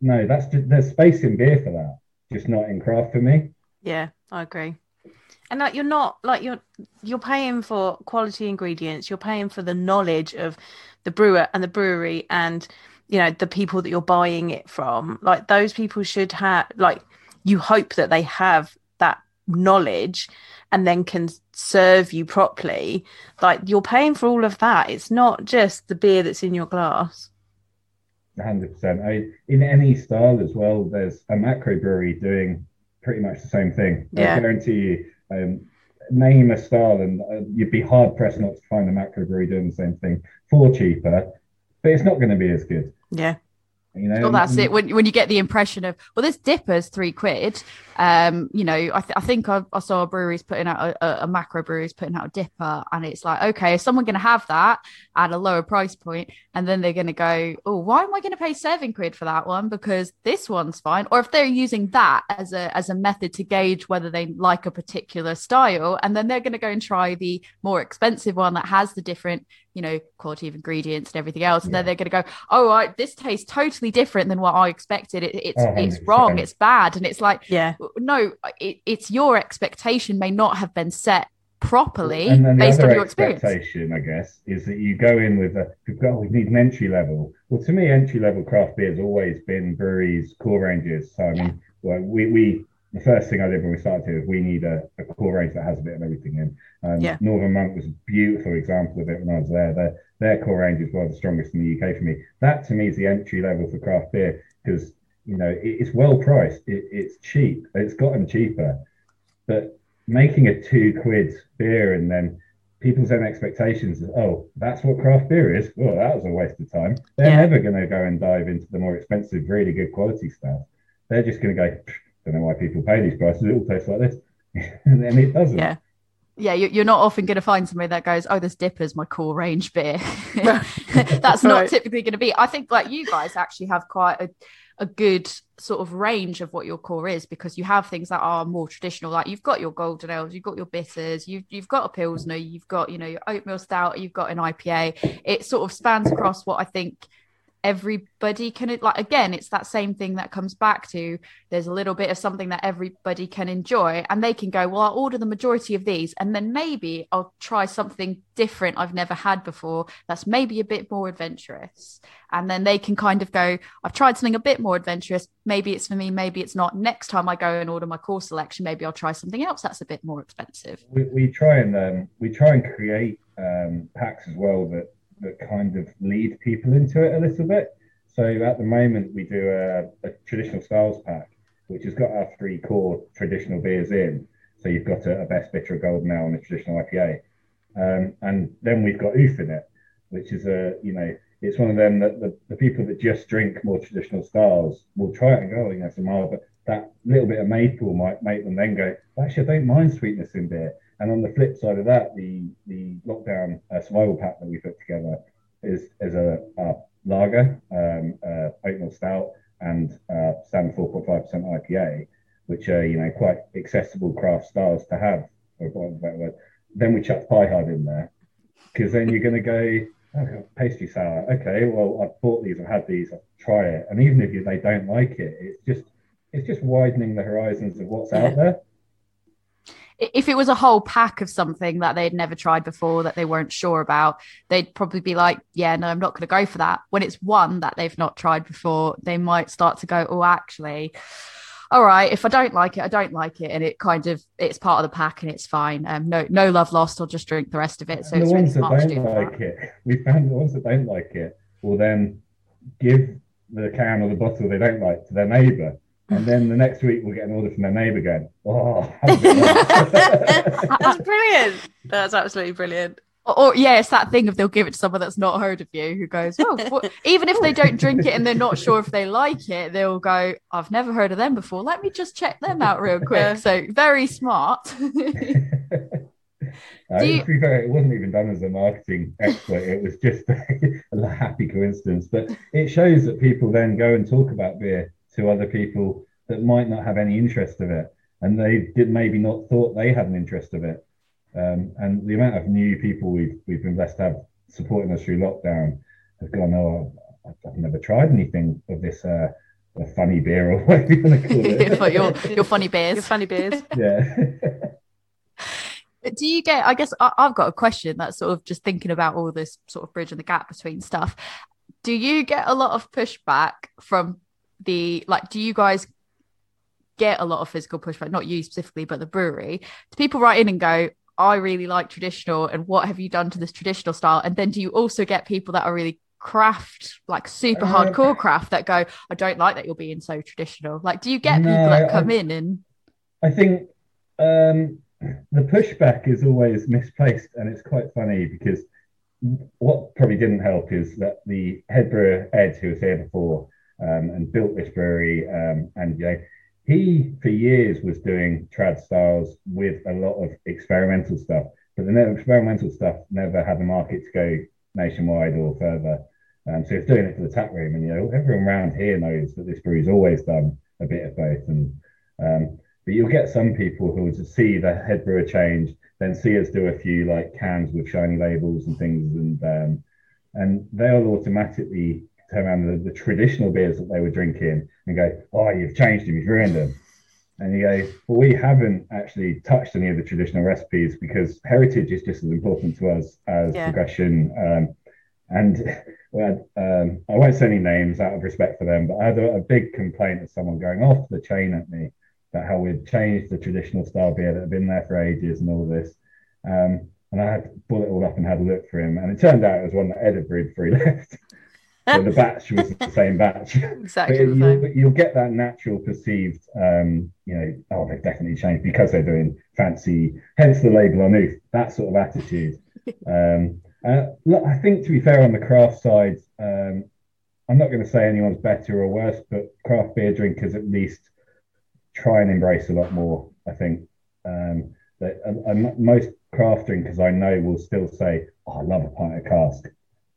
No, that's just there's space in beer for that, just not in craft for me. Yeah, I agree. And like you're not like you're you're paying for quality ingredients, you're paying for the knowledge of the brewer and the brewery and you know the people that you're buying it from like those people should have like you hope that they have that knowledge and then can serve you properly like you're paying for all of that it's not just the beer that's in your glass 100% I, in any style as well there's a macro brewery doing pretty much the same thing yeah. i guarantee you um, name a style and uh, you'd be hard pressed not to find a macro brewery doing the same thing for cheaper but it's not going to be as good. Yeah. You know, well, that's it. When when you get the impression of well, this DIPA's three quid. Um, you know, I, th- I think I, I saw a brewery's putting out a, a, a, macro brewery's putting out a dipper, and it's like, okay, is someone going to have that at a lower price point, and then they're going to go, oh, why am I going to pay seven quid for that one because this one's fine? Or if they're using that as a as a method to gauge whether they like a particular style, and then they're going to go and try the more expensive one that has the different you know quality of ingredients and everything else. And yeah. then they're going to go oh I, this tastes totally different than what i expected. It, it's oh, it's wrong. It's bad. And it's like yeah. No it, it's your expectation may not have been set properly based on your experience. expectation i guess is that you go in with a you've got we need an entry level. Well to me entry level craft beer has always been breweries core ranges. So i mean yeah. well, we we the first thing I did when we started here is we need a, a core range that has a bit of everything in. Um, yeah. Northern Monk was a beautiful example of it when I was there. Their, their core range is one of the strongest in the UK for me. That to me is the entry level for craft beer because you know it, it's well priced, it, it's cheap, it's gotten cheaper, but making a two quid beer and then people's own expectations is, oh, that's what craft beer is. Well, that was a waste of time. They're yeah. never going to go and dive into the more expensive, really good quality stuff. They're just going to go don't know why people pay these prices. It all tastes like this, and then it doesn't. Yeah. Yeah, you're not often going to find somebody that goes, "Oh, this DIPA's my core range beer." That's not right. typically going to be. I think like you guys actually have quite a, a good sort of range of what your core is because you have things that are more traditional. Like you've got your golden ales, you've got your bitters, you've you've got a pilsner, you've got you know your oatmeal stout, you've got an IPA. It sort of spans across what I think everybody can like again it's that same thing that comes back to there's a little bit of something that everybody can enjoy and they can go well i'll order the majority of these and then maybe i'll try something different i've never had before that's maybe a bit more adventurous. And then they can kind of go i've tried something a bit more adventurous. Maybe it's for me maybe it's not. Next time i go and order my core selection maybe i'll try something else that's a bit more expensive. We, we try and um, we try and create um, packs as well that that kind of lead people into it a little bit. So at the moment, we do a, a traditional styles pack, which has got our three core traditional beers in. So you've got a, a best bitter, a golden ale, and a traditional IPA, um, and then we've got oof in it, which is a you know it's one of them that the, the people that just drink more traditional styles will try it and go, oh, you know, some mild, but that little bit of maple might make them then go, actually, I don't mind sweetness in beer. And on the flip side of that, the the lockdown uh, survival pack that we put together is is a, a lager, um, uh, oatmeal stout, and uh, standard 4.5% IPA, which are you know quite accessible craft styles to have, for better word. then we chuck pie hard in there because then you're going to go oh, pastry sour. Okay, well I've bought these, I've had these, try it, and even if you, they don't like it, it's just it's just widening the horizons of what's out there. If it was a whole pack of something that they'd never tried before that they weren't sure about, they'd probably be like, "Yeah, no, I'm not going to go for that." When it's one that they've not tried before, they might start to go, "Oh, actually, all right, if I don't like it, I don't like it," and it kind of it's part of the pack and it's fine. Um, no, no love lost. I'll just drink the rest of it. So And it's the really ones that smart to do don't that. like it, we found the ones that don't like it will then give the can or the bottle they don't like to their neighbour. And then the next week we'll get an order from their neighbour going, Oh, have a bit of that." That's brilliant. That's absolutely brilliant. Or, or yeah, it's that thing of they'll give it to someone that's not heard of you who goes, "Oh, what? even if they don't drink it and they're not sure if they like it, they'll go, I've never heard of them before. Let me just check them out real quick." Yeah. So very smart. Uh, you- To be fair, it wasn't even done as a marketing exploit. It was just a happy coincidence. But it shows that people then go and talk about beer to other people that might not have any interest of it, and they did maybe not thought they had an interest of it. Um, and the amount of new people we've we've been blessed to have supporting us through lockdown have gone, oh, I've, I've never tried anything of this uh, a funny beer or whatever you want to call it. For your your funny beers. Your beers. funny beers. yeah. Do you get? I guess I, I've got a question that's sort of just thinking about all this sort of bridge and the gap between stuff. Do you get a lot of pushback from the like? Do you guys get a lot of physical pushback? Not you specifically, but the brewery. Do people write in and go? I really like traditional, and what have you done to this traditional style? And then do you also get people that are really craft, like super Uh, hardcore craft, that go, I don't like that you're being so traditional. Like, do you get No, people that I- come in and I think um, the pushback is always misplaced, and it's quite funny because what probably didn't help is that the head brewer Ed, who was here before um, and built this brewery, um, and you know, he for years was doing trad styles with a lot of experimental stuff, but the experimental stuff never had the market to go nationwide or further. Um, so he's doing it for the tap room, and you know everyone around here knows that this brewery's always done a bit of both, and um, but you'll get some people who will just see the head brewer change, then see us do a few like cans with shiny labels and things, and um, and they'll automatically turn around the, the traditional beers that they were drinking and go, "Oh, you've changed them, you've ruined them." And you go, "Well, we haven't actually touched any of the traditional recipes because heritage is just as important to us as Yeah. progression." Um, and we had, um, I won't say any names out of respect for them, but I had a, a big complaint of someone going off the chain at me about how we'd changed the traditional style beer that had been there for ages and all this. Um, and I had to pull it all up and had a look for him. And it turned out it was one that Ed had brewed before he left. The batch was the same batch. Exactly the you'll, you'll get that natural perceived, um, you know, oh, they've definitely changed because they're doing fancy, hence the label on Oof, that sort of attitude. Um, uh, look, I think to be fair on the craft side, um, I'm not going to say anyone's better or worse, but craft beer drinkers at least try and embrace a lot more. I think um, that and most craft drinkers I know will still say, "Oh, I love a pint of cask,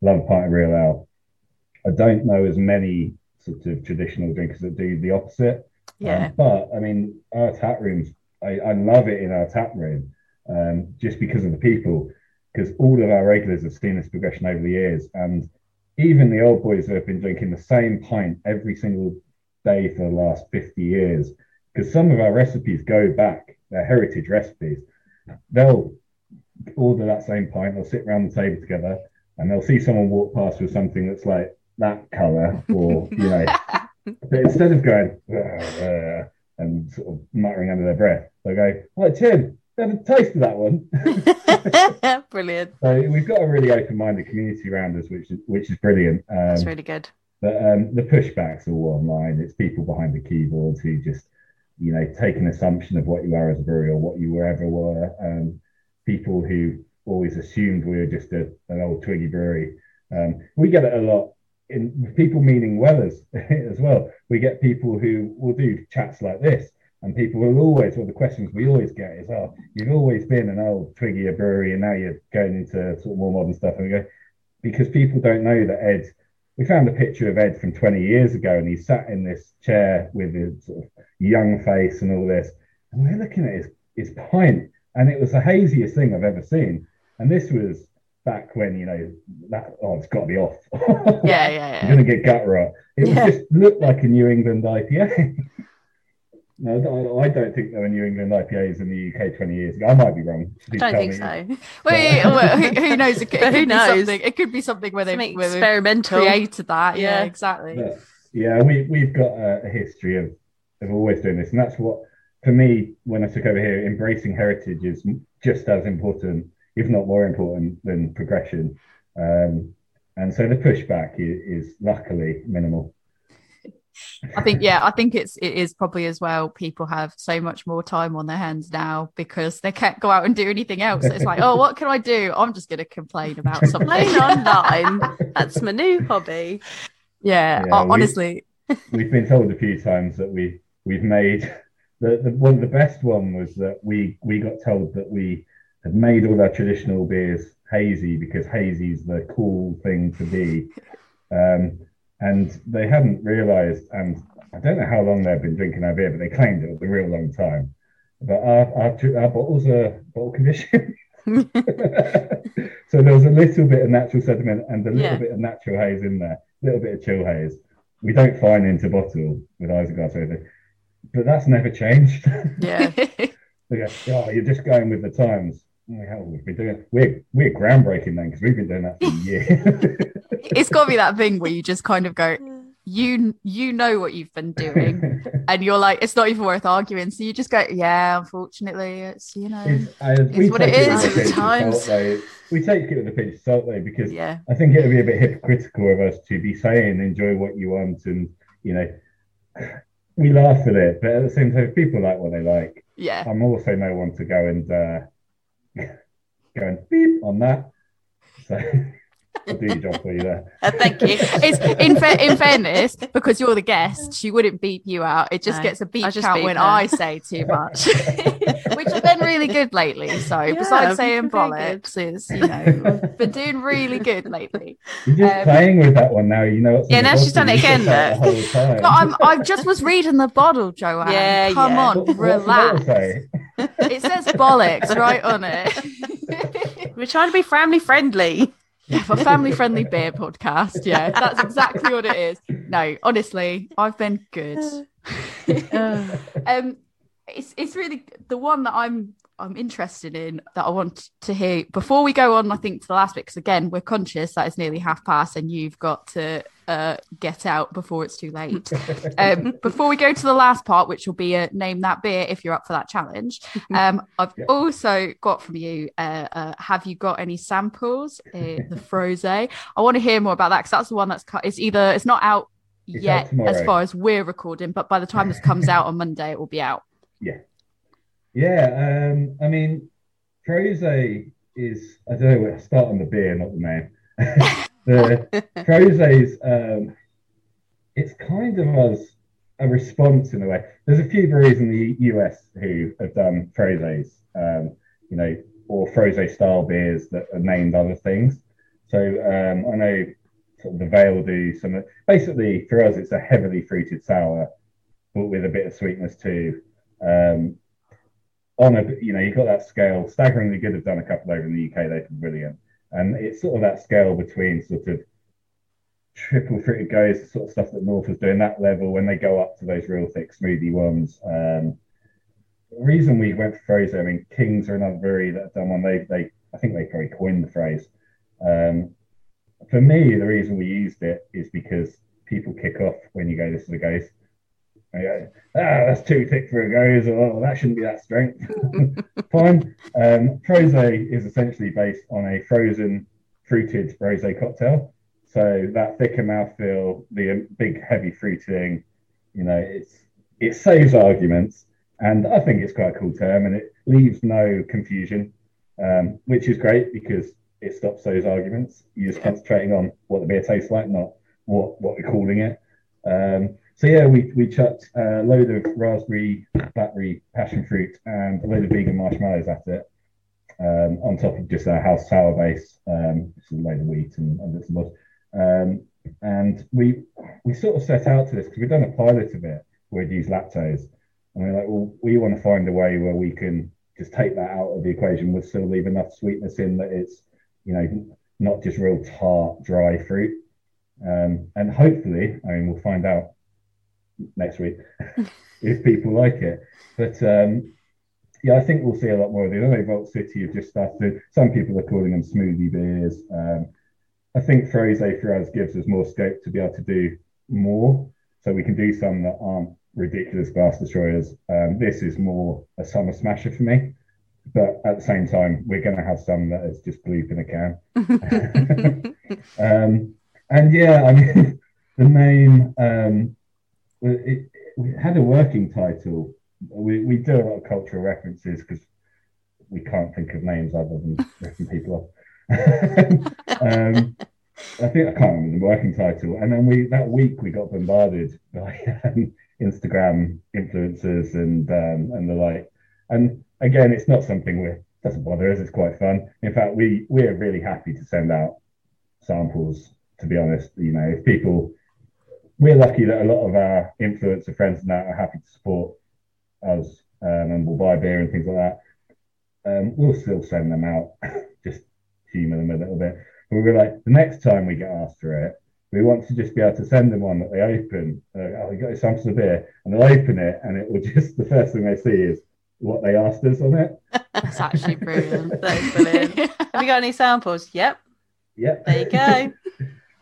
love a pint of real ale." I don't know as many sort of traditional drinkers that do the opposite. Yeah. Um, but I mean, our tap rooms, I, I love it in our tap room um, just because of the people, because all of our regulars have seen this progression over the years. And even the old boys who have been drinking the same pint every single day for the last 50 years, because some of our recipes go back, they're heritage recipes. They'll order that same pint, they'll sit around the table together, and they'll see someone walk past with something that's like that color, or, you know, but instead of going uh," and sort of muttering under their breath, they go, "Oh, Tim, have a taste of that one." brilliant. so we've got a really open-minded community around us, which is which is brilliant. Um, That's really good. but um, the pushbacks all online. It's people behind the keyboards who just, you know, take an assumption of what you are as a brewery or what you were ever were. Um, people who always assumed we were just a, an old twiggy brewery. Um, we get it a lot in people meaning well as as well. We get people who will do chats like this, and people will always. Well, the questions we always get is, "Oh, you've always been an old twiggy brewery, and now you're going into sort of more modern stuff." And we go because people don't know that Ed. We found a picture of Ed from 20 years ago, and he sat in this chair with his sort of young face and all this. And we're looking at his his pint, and it was the haziest thing I've ever seen. And this was back when you know that oh, it's got to be off. Yeah, yeah, yeah. You're gonna get gut rot. It Yeah. just looked like a New England IPA. no, I I don't think there were New England IPAs in the UK 20 years ago. I might be wrong. Please Don't think me. so. Well, well, who, who knows? It could, But it who be knows? something. It could be something where they Something where they've experimental. created that. Yeah, Yeah. exactly. But, yeah, we we've got a, a history of of always doing this, and that's what for me when I took over here, embracing heritage is just as important, if not more important, than progression. Um, and so the pushback is, is luckily minimal. I think yeah, I think it's it is probably as well. People have so much more time on their hands now because they can't go out and do anything else. It's like, oh, what can I do? I'm just going to complain about something. Playing online. That's my new hobby. yeah, Yeah, ho- we- honestly, We've been told a few times that we we've made the, the one the best one was that we we got told that we had made all their traditional beers hazy because hazy is the cool thing to be. Um, and they hadn't realized, and I don't know how long they've been drinking our beer, but they claimed it was a real long time. But our, our, our bottles are bottle conditioned. so there was a little bit of natural sediment and a little Yeah. bit of natural haze in there, a little bit of chill haze. We don't fine into bottle with or anything, but that's never changed. Yeah. Go, oh, you're just going with the times. Oh, hell, we've been doing we're we're groundbreaking then because we've been doing that for years. it's got to be that thing where you just kind of go, you you know what you've been doing, and you're like, it's not even worth arguing. So you just go, yeah, unfortunately, it's you know, It's, uh, we what it take is with a pinch of sometimes. salt. We take it with a pinch of salt though, because Yeah. I think it would be a bit hypocritical of us to be saying enjoy what you want and you know we laugh at it, but at the same time, if people like what they like, yeah. I'm also no one to go and uh, go and beep on that. So I'll do your job for you there. Uh, thank you. It's in fa- in fairness because you're the guest, she wouldn't beep you out. It just No, gets a beep I just count beep when her. I say too much, which have been really good lately. So Yeah, besides saying very bollocks, is you know we've been doing really good lately. You're just Um, playing with that one now. You know what's Yeah, now she's done it again, look. The. But I'm I just was reading the bottle, Joanne. Yeah, Come yeah. on, What- what's the bottle relax. It says bollocks right on it. We're trying to be family friendly. Yeah, for family friendly beer podcast. Yeah, that's exactly what it is. No, honestly, I've been good. um, it's it's really the one that I'm I'm interested in that I want to hear before we go on. I think to the last bit because again we're conscious that it's nearly half past and you've got to uh, get out before it's too late. um, before we go to the last part, which will be a name that beer if you're up for that challenge. Um, I've Yeah. also got from you. Uh, uh, have you got any samples? Uh, the froze. I want to hear more about that because that's the one that's cut. It's either it's not out It's out yet as far as we're recording, but by the time this comes out on Monday, it will be out. Yeah, um, I mean, Froze is, I don't know, I'll start on the beer, not the name. the Froze's, um, it's kind of as a response in a way. There's a few breweries in the US who have done Froze's, um, you know, or Froze style beers that are named other things. So um, I know sort of the Veil do some, basically for us, it's a heavily fruited sour, but with a bit of sweetness too. Um, on a you know you've got that scale. Staggeringly good have done a couple over in the uk they've been brilliant. And it's sort of that scale between sort of triple fruited goes the sort of stuff that north was doing that level when they go up to those real thick smoothie ones. Um the reason we went for froze i mean kings are another brewery that have done one. They they i think they probably coined the phrase. Um for me the reason we used it is because people kick off when you go this is a gose Go, ah, that's too thick for a gose, or "Oh, that shouldn't be that strength. Fine. Um, Froze is essentially based on a frozen fruited rose cocktail. So that thicker mouthfeel, the um, big heavy fruiting, you know, it's it saves arguments, and I think it's quite a cool term, and it leaves no confusion, um, which is great because it stops those arguments. You're just concentrating on what the beer tastes like, not what what we're calling it. Um, so yeah, we we chucked a load of raspberry, blackberry, passion fruit, and a load of vegan marshmallows at it, um, on top of just our house sour base, um, which is a load of wheat and, and bits and bobs. Um, and we we sort of set out to this because we've done a pilot of it where we'd use lactose, and we're like, well, we want to find a way where we can just take that out of the equation would still leave enough sweetness in that it's you know not just real tart dry fruit um, and hopefully i mean we'll find out next week if people like it. But um, yeah i think we'll see a lot more of these i know vault city have just started. Some people are calling them smoothie beers. Um, i think Froze for us gives us more scope to be able to do more. So we can do some that aren't ridiculous glass destroyers. Um, this is more a summer smasher for me, but at the same time, we're going to have some that is just gloop in a can. um, and yeah, I mean, the name um, it, it, had a working title. We, we do a lot of cultural references because we can't think of names other than ripping people off. um, I think I can't remember the working title. And then we that week we got bombarded by um, Instagram influencers and um, and the like. And again, it's not something we doesn't bother us. It's quite fun. In fact, we we're really happy to send out samples. To be honest, you know, if people, we're lucky that a lot of our influencer friends and that are happy to support us um, and will buy beer and things like that. Um, we'll still send them out, just humour them a little bit. But we're like, the next time we get asked for it, we want to just be able to send them one that they open. Uh, oh, you got a sample of beer, and they'll open it, and it will just the first thing they see is what they asked us on it. That's actually brilliant. That's brilliant. Have you got any samples? Yep. Yep. There you go.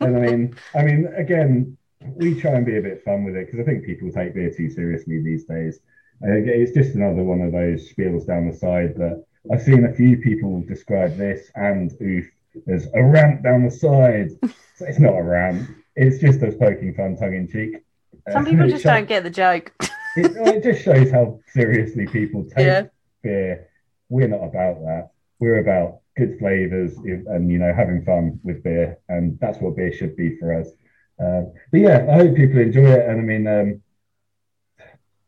and I mean, I mean, again, we try and be a bit fun with it because I think people take beer too seriously these days. It's just another one of those spiels down the side that I've seen a few people describe this and oof there's a rant down the side. So it's not a rant. It's just us poking fun, tongue in cheek. Some uh, people just don't get the joke. it, it, just shows how seriously people take yeah. beer. We're not about that. We're about good flavors and you know having fun with beer, and that's what beer should be for us. Um, but yeah, I hope people enjoy it. And I mean, um,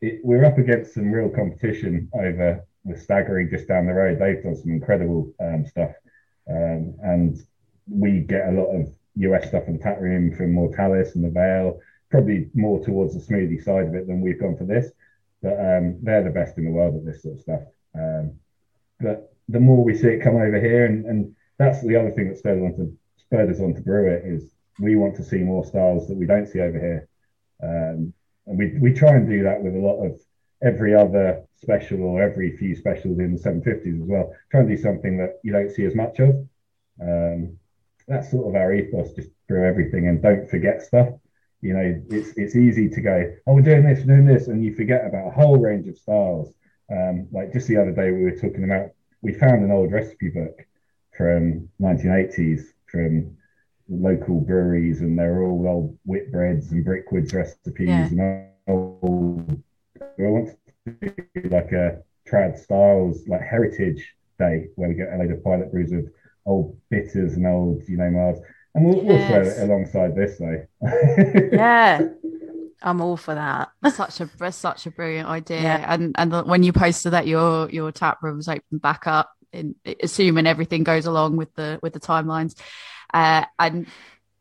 it, we're up against some real competition over the Staggering just down the road. They've done some incredible um, stuff um, and we get a lot of US stuff in the tap room from Mortalis and the Veil, probably more towards the smoothie side of it than we've gone for this. But um, they're the best in the world at this sort of stuff. But the more we see it come over here, and, and that's the other thing that spurred, on to, spurred us on to brew it, is we want to see more styles that we don't see over here. Um, and we, we try and do that with a lot of every other special or every few specials in the 750s as well. Try and do something that you don't see as much of. Um, that's sort of our ethos, just through everything and don't forget stuff. You know, it's it's easy to go, oh, we're doing this, we're doing this, and you forget about a whole range of styles. Um, like just the other day, we were talking about, we found an old recipe book from 1980s from local breweries, and they're all old Whitbreads and Brickwoods recipes yeah. and old I want to do like a trad styles like heritage day where we get a load of pilot brews of old bitters and old you know Mars, and we'll, yes. we'll throw it alongside this though. yeah. I'm all for that. such a such a brilliant idea, yeah. and and the, when you posted that your your tap room was open back up, in assuming everything goes along with the with the timelines, uh, and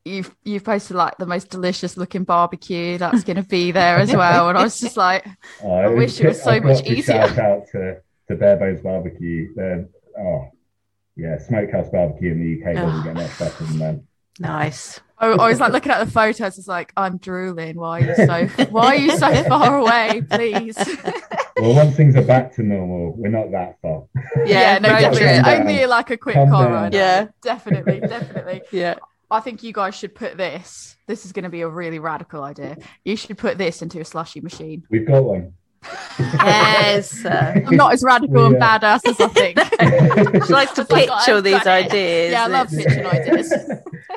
you've you've posted like the most delicious looking barbecue that's going to be there as well, and I was just like, oh, I wish it was so much easier. Shout out to to Bare Bones Barbecue. They're, oh, yeah, Smokehouse Barbecue in the UK doesn't get much better than them. Nice. I, I was like looking at the photos. It's like I'm drooling. Why are you so? why are you so far away? Please. well, once things are back to normal, we're not that far. Yeah, yeah no, definitely. Only like a quick Come car ride. Yeah, definitely, definitely. Yeah. I think you guys should put this. This is going to be a really radical idea. You should put this into a slushy machine. We've got one. yes. I'm not as radical and badass as I think. she likes to picture these ideas. Yeah, I love pitching ideas.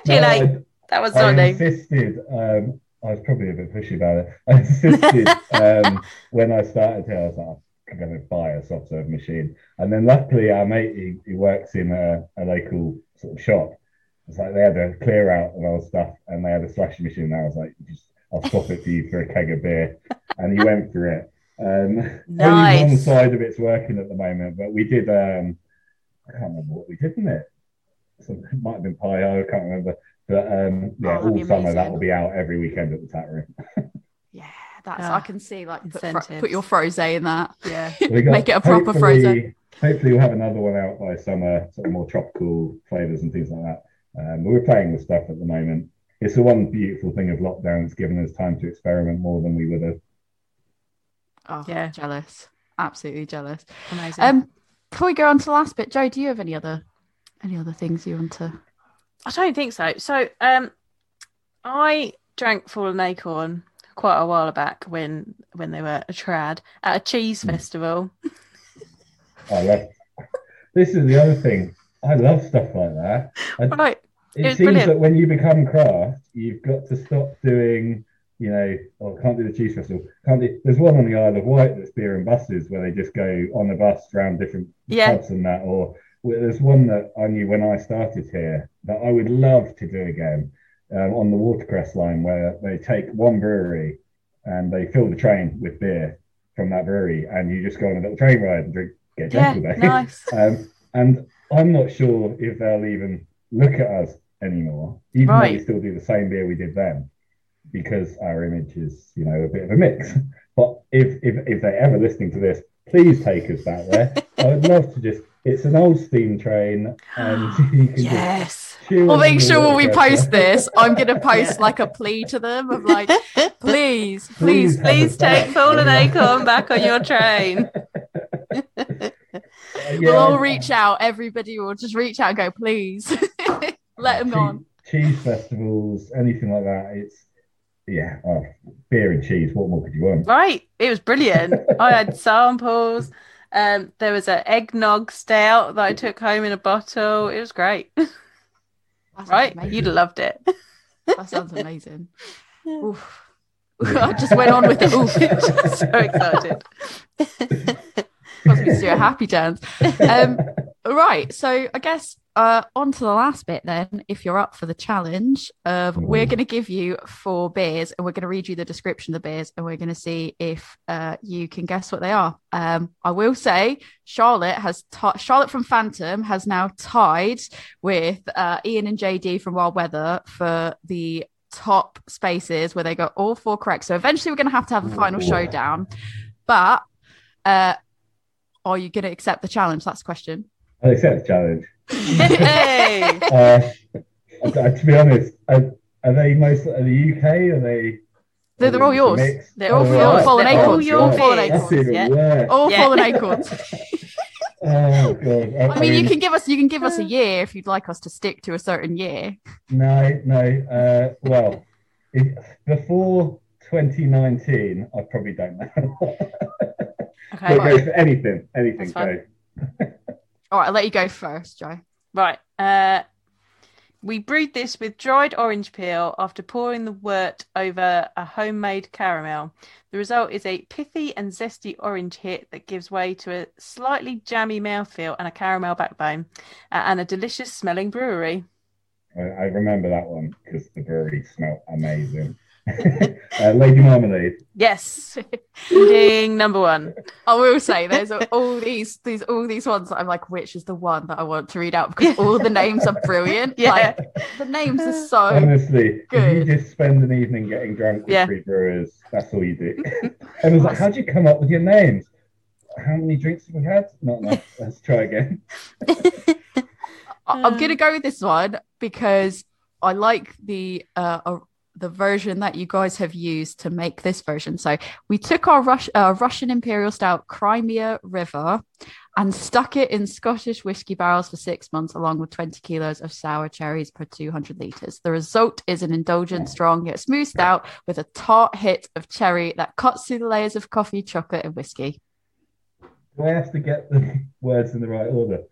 no, like, uh, that was I insisted. Um, I was probably a bit pushy about it. I insisted um, when I started here. I was like, I'm going to buy a soft serve machine, and then luckily our mate he, he works in a, a local sort of shop, it's like they had a clear out of old stuff and they had a slashing machine. And I was like, just I'll swap it for you for a keg of beer. And he went for it. Um, nice. Only one side of it's working at the moment, but we did. Um, I can't remember what we did in it. So it might have been pie. I can't remember. But um, yeah, oh, all summer that will be out every weekend at the tap room. yeah, that's I can see like put, fro- incentives. put your froze in that. Yeah. We got- Make it a proper hopefully- frozen. Hopefully, we'll have another one out by summer, sort of more tropical flavors and things like that. Um, but we're playing with stuff at the moment. It's the one beautiful thing of lockdown. It's given us time to experiment more than we would have. Oh, Yeah. jealous. Absolutely jealous. Amazing. Um, before we go on to the last bit, Joe, do you have any other any other things you want to? I don't think so. So, um, I drank Fallen Acorn quite a while back when when they were a trad at a cheese Mm. festival. I love. This is the other thing. I love stuff like that. I, Right. it It seems brilliant. that when you become craft, you've got to stop doing, you know, oh, can't do the cheese festival. Can't do. There's one on the Isle of Wight that's beer and buses where they just go on a bus around different Yeah. pubs and that. Or well, there's one that I knew when I started here that I would love to do again um, on the Watercress line where they take one brewery and they fill the train with beer from that brewery and you just go on a little train ride and drink, get Yeah. drunk all day. Nice. Um, and I'm not sure if they'll even look at us anymore, even though we still do the same beer we did then, because our image is, you know, a bit of a mix. But if if, if they're ever listening to this, please take us back there. I would love to just. It's an old steam train, and you can Yes. We'll make sure when we post this, I'm gonna post Yeah. like a plea to them of like, please, please, Please Please take Fallen Acorn back on your train. we'll all reach out. Everybody will just reach out and go, please, let them Cheese- on. Cheese festivals, anything like that. It's yeah, oh, beer and cheese. What more could you want? Right. It was brilliant. I had samples. Um, there was an eggnog stout that I took home in a bottle. It was great. Right? amazing. You'd have loved it. That sounds amazing. Oof. I just went on with the oof. so excited. Must be a happy dance. Um, right. So I guess uh, on to the last bit then. If you're up for the challenge, of we're going to give you four beers and we're going to read you the description of the beers and we're going to see if uh, you can guess what they are. Um, I will say Charlotte has ti- Charlotte from Phantom has now tied with uh, Ian and JD from Wild Weather for the top spaces where they got all four correct. So eventually we're going to have to have a final Ooh. showdown. But uh, are you going to accept the challenge? That's the question. I accept the challenge. Hey. Uh, uh, to be honest, are, are they most are the UK? Are they? They're- they're all yours. mixed? They're all Oh, yours. right. Fallen They're all acorns. your All fallen beers. acorns. That's even Yeah. All Yeah. fallen acorns. Oh god. I mean, you can give us you can give us a year if you'd like us to stick to a certain year. No, no. Uh, well, if, before 2019, I probably don't know. Okay. But go for anything, anything. That's fine. Go. All right, I'll let you go first, Joe. Right. Uh, we brewed this with dried orange peel after pouring the wort over a homemade caramel. The result is a pithy and zesty orange hit that gives way to a slightly jammy mouthfeel and a caramel backbone, uh, and a delicious smelling brewery. I, I remember that one because the brewery smelled amazing. uh, Lady Marmalade. Yes. Ding number one. I will say there's all these these all these ones that I'm like, which is the one that I want to read out because all the names are brilliant. Yeah. Like the names are so Honestly, good. you just spend an evening getting drunk with Yeah. three brewers, that's all you do. Everyone's like, how'd you come up with your names? How many drinks have we had? Not enough. Let's try again. I- I'm gonna go with this one because I like the uh, uh, the version that you guys have used to make this version. So we took our Rus- uh, Russian Imperial Stout Crimea River and stuck it in Scottish whiskey barrels for six months, along with 20 kilos of sour cherries per 200 liters. The result is an indulgent, strong yet smooth stout with a tart hit of cherry that cuts through the layers of coffee, chocolate, and whiskey. Do I have to get the words in the right order?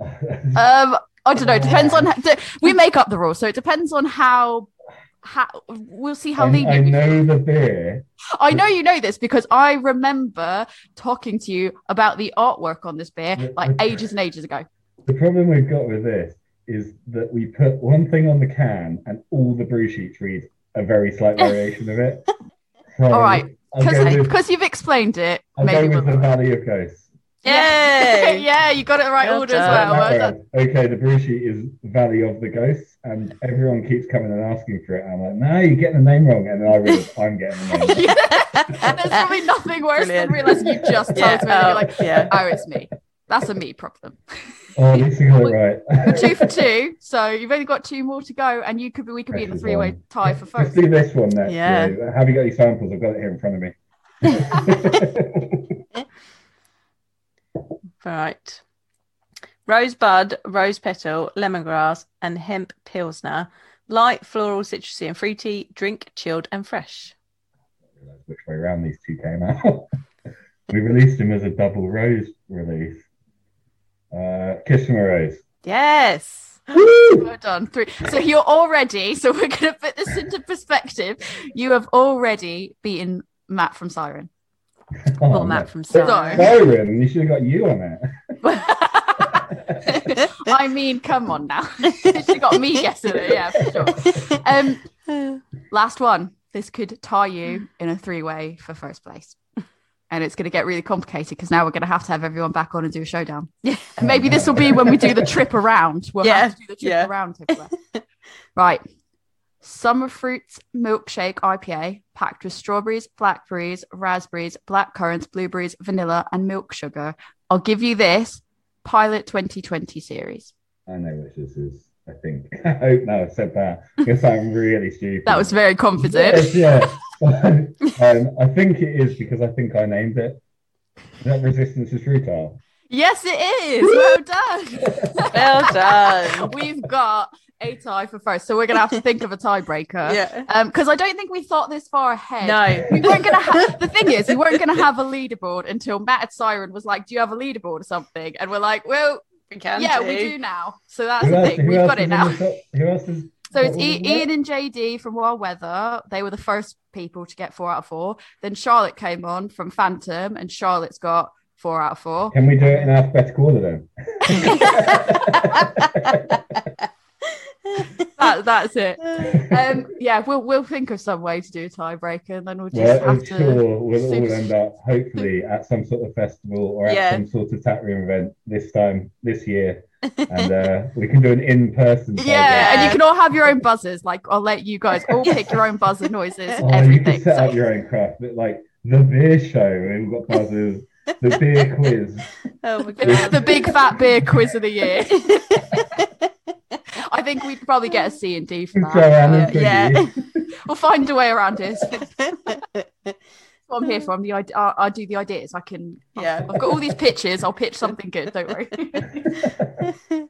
Um, I don't know. It depends on d- we make up the rules, so it depends on how. How we'll see how I, lenient. I know the beer. I know you know this because I remember talking to you about the artwork on this beer The- like the- ages and ages ago. The problem we've got with this is that we put one thing on the can and all the brew sheets read a very slight variation of it. So All right, Because because you've explained it, I'll maybe with we'll the Valley of Ghosts. Yay! yeah, you got it the right Well order as well. Well Background. done. okay, the brew sheet is Valley of the Ghosts, and everyone keeps coming and asking for it. I'm like, no, you're getting the name wrong, and then I realize I'm getting the name wrong. There's probably nothing worse Brilliant. than realizing you just told Yeah, me. And oh, you're like, oh, yeah. oh, it's me. That's a me problem. Oh, at least I got it right. two for two, so you've only got two more to go, and you could be we could be in a three way tie for Let's first. do this one next. Yeah. Yeah. Have you got your samples? I've got it here in front of me. Right. Rosebud, rose petal, lemongrass, and hemp pilsner. Light, floral, citrusy, and fruity. Drink chilled and fresh. Which way around these two came out? we released them as a double rose release. Uh, Kiss from a Rose. Yes. Well done. Three. So you're already. So we're going to put this into perspective. You have already beaten Matt from Siren. Or Oh, Matt from Sorry. Siren. Siren, you should have got you on it. I mean, come on now. she got me guessing it. Yeah, for sure. Um, last one. This could tie you in a three way for first place. And it's going to get really complicated because now we're going to have to have everyone back on and do a showdown. Yeah. And maybe this will be when we do the trip around. We'll Yeah, have to do the trip yeah. around. Right. Summer fruits milkshake IPA packed with strawberries, blackberries, raspberries, black currants, blueberries, vanilla, and milk sugar. I'll give you this pilot 2020 series. I know which this is, I think. I hope now I've said that. Because I'm really stupid. That was very confident. Yes, yeah. um, I think it is because I think I named it. Is that Resistance is Futile? Yes, it is. Well done. Well done. We've got a tie for first, so we're gonna have to think of a tiebreaker. Yeah. Um, because I don't think we thought this far ahead. No. We weren't gonna have the thing is we weren't gonna have a leaderboard until Matt at Siren was like, Do you have a leaderboard or something? And we're like, Well, We can yeah, do. we do now. So that's Who the thing. who We've got it now. top- Who else is? So it's what I- was it? Ian and JD from Wild Weather. They were the first people to get four out of four. Then Charlotte came on from Phantom, and Charlotte's got four out of four. Can we do it in alphabetical order then? That, that's it. Um, yeah, we'll we'll think of some way to do a tiebreaker, and then we'll just yeah, have I'm to. sure we'll all end up, hopefully, at some sort of festival or at Yeah. some sort of tap room event this time, this year. And uh, we can do an in person. Yeah, and you can all have your own buzzers. Like I'll let you guys all pick your own buzzer noises Oh, you everything. can set So- up your own craft, but like the beer show, we've got buzzers, the beer quiz. Oh my god. the big fat beer quiz of the year. I think we'd probably get a C and D for that. Joanna but Yeah. We'll find a way around it. What I'm here for. I'm the I, I do the ideas. I can. Yeah. I've got all these pitches. I'll pitch something good. Don't worry.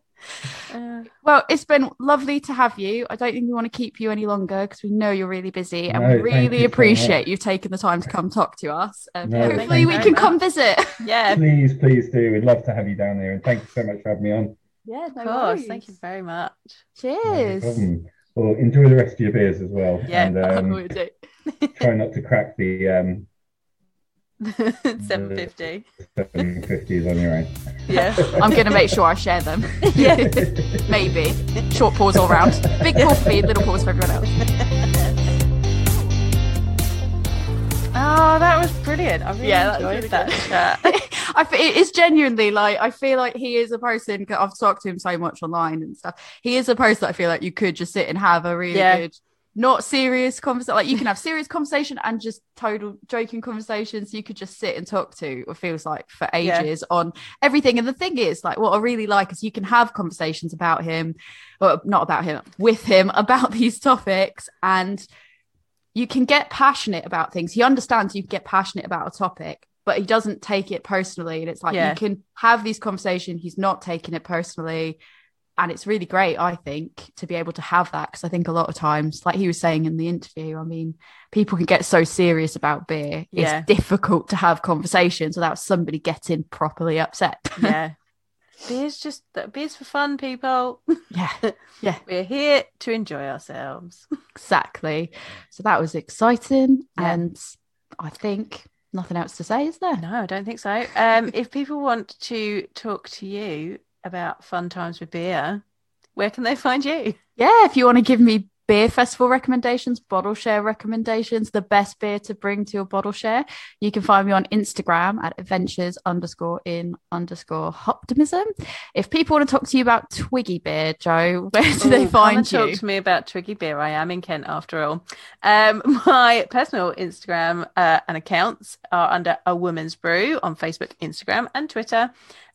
Uh, Well, it's been lovely to have you. I don't think we want to keep you any longer because we know you're really busy and No, we really you appreciate you taking the time to come talk to us. Um, No, hopefully, we can very come visit. yeah, please, please do. We'd love to have you down there, and thank you so much for having me on. Yeah, of course. Thank you very much. Cheers. problem. Well, enjoy the rest of your beers as well, Yeah. and I um, will do. try not to crack the um, 750. 750s on your own. Yeah. I'm going to make sure I share them. Yeah. Maybe. Short pause all round. Big pause for me, little pause for everyone else. Oh, that was brilliant. I really Yeah, enjoyed really that good. chat. I it is genuinely like I feel like he is a person. I've talked to him so much online and stuff. He is a person that I feel like you could just sit and have a really Yeah. good, not serious conversation. Like you can have serious conversation and just total joking conversations. You could just sit and talk to. It feels like for Yeah. ages on everything. And the thing is, like, what I really like is you can have conversations about him, or not about him, with him about these topics and you can get passionate about things. He understands you can get passionate about a topic, but he doesn't take it personally. And it's like Yeah. you can have these conversations. He's not taking it personally. And it's really great, I think, to be able to have that. Because I think a lot of times, like he was saying in the interview, I mean, people can get so serious about beer. Yeah. It's difficult to have conversations without somebody getting properly upset. yeah. Beer's just beer's for fun, people. yeah, yeah. We're here to enjoy ourselves. exactly. So that was exciting. Yeah. And I think nothing else to say, is there? No, I don't think so. Um, if people want to talk to you about fun times with beer, where can they find you? yeah, if you want to give me beer festival recommendations, bottle share recommendations, the best beer to bring to your bottle share, you can find me on Instagram at adventures underscore in underscore hoptimism. If people want to talk to you about Twiggy beer, Joe, where do Ooh, they find you? Talk to me about Twiggy Beer. I am in Kent after all. Um, my personal Instagram uh, and accounts are under A Woman's Brew on Facebook, Instagram, and Twitter.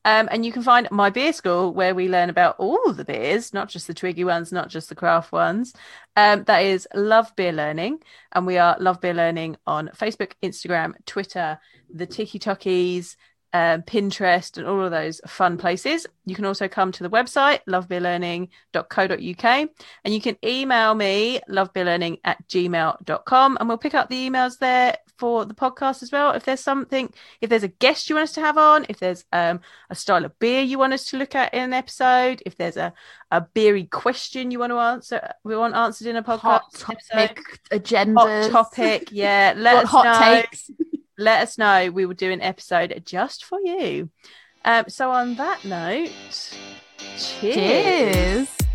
Um, and you can find my beer school where we learn about all the beers, not just the Twiggy ones, not just the craft ones. Um, that is Love Beer Learning. And we are Love Beer Learning on Facebook, Instagram, Twitter, the Tiki Talkies, um, Pinterest, and all of those fun places. You can also come to the website, lovebeerlearning.co.uk, and you can email me, lovebeerlearning at gmail.com, and we'll pick up the emails there for the podcast as well. If there's something, if there's a guest you want us to have on, if there's um, a style of beer you want us to look at in an episode, if there's a, a beery question you want to answer, we want answered in a podcast Hot topic, agendas. Hot topic, yeah. Let us hot know takes. let us know. We will do an episode just for you. Um, so on that note, cheers. Cheers.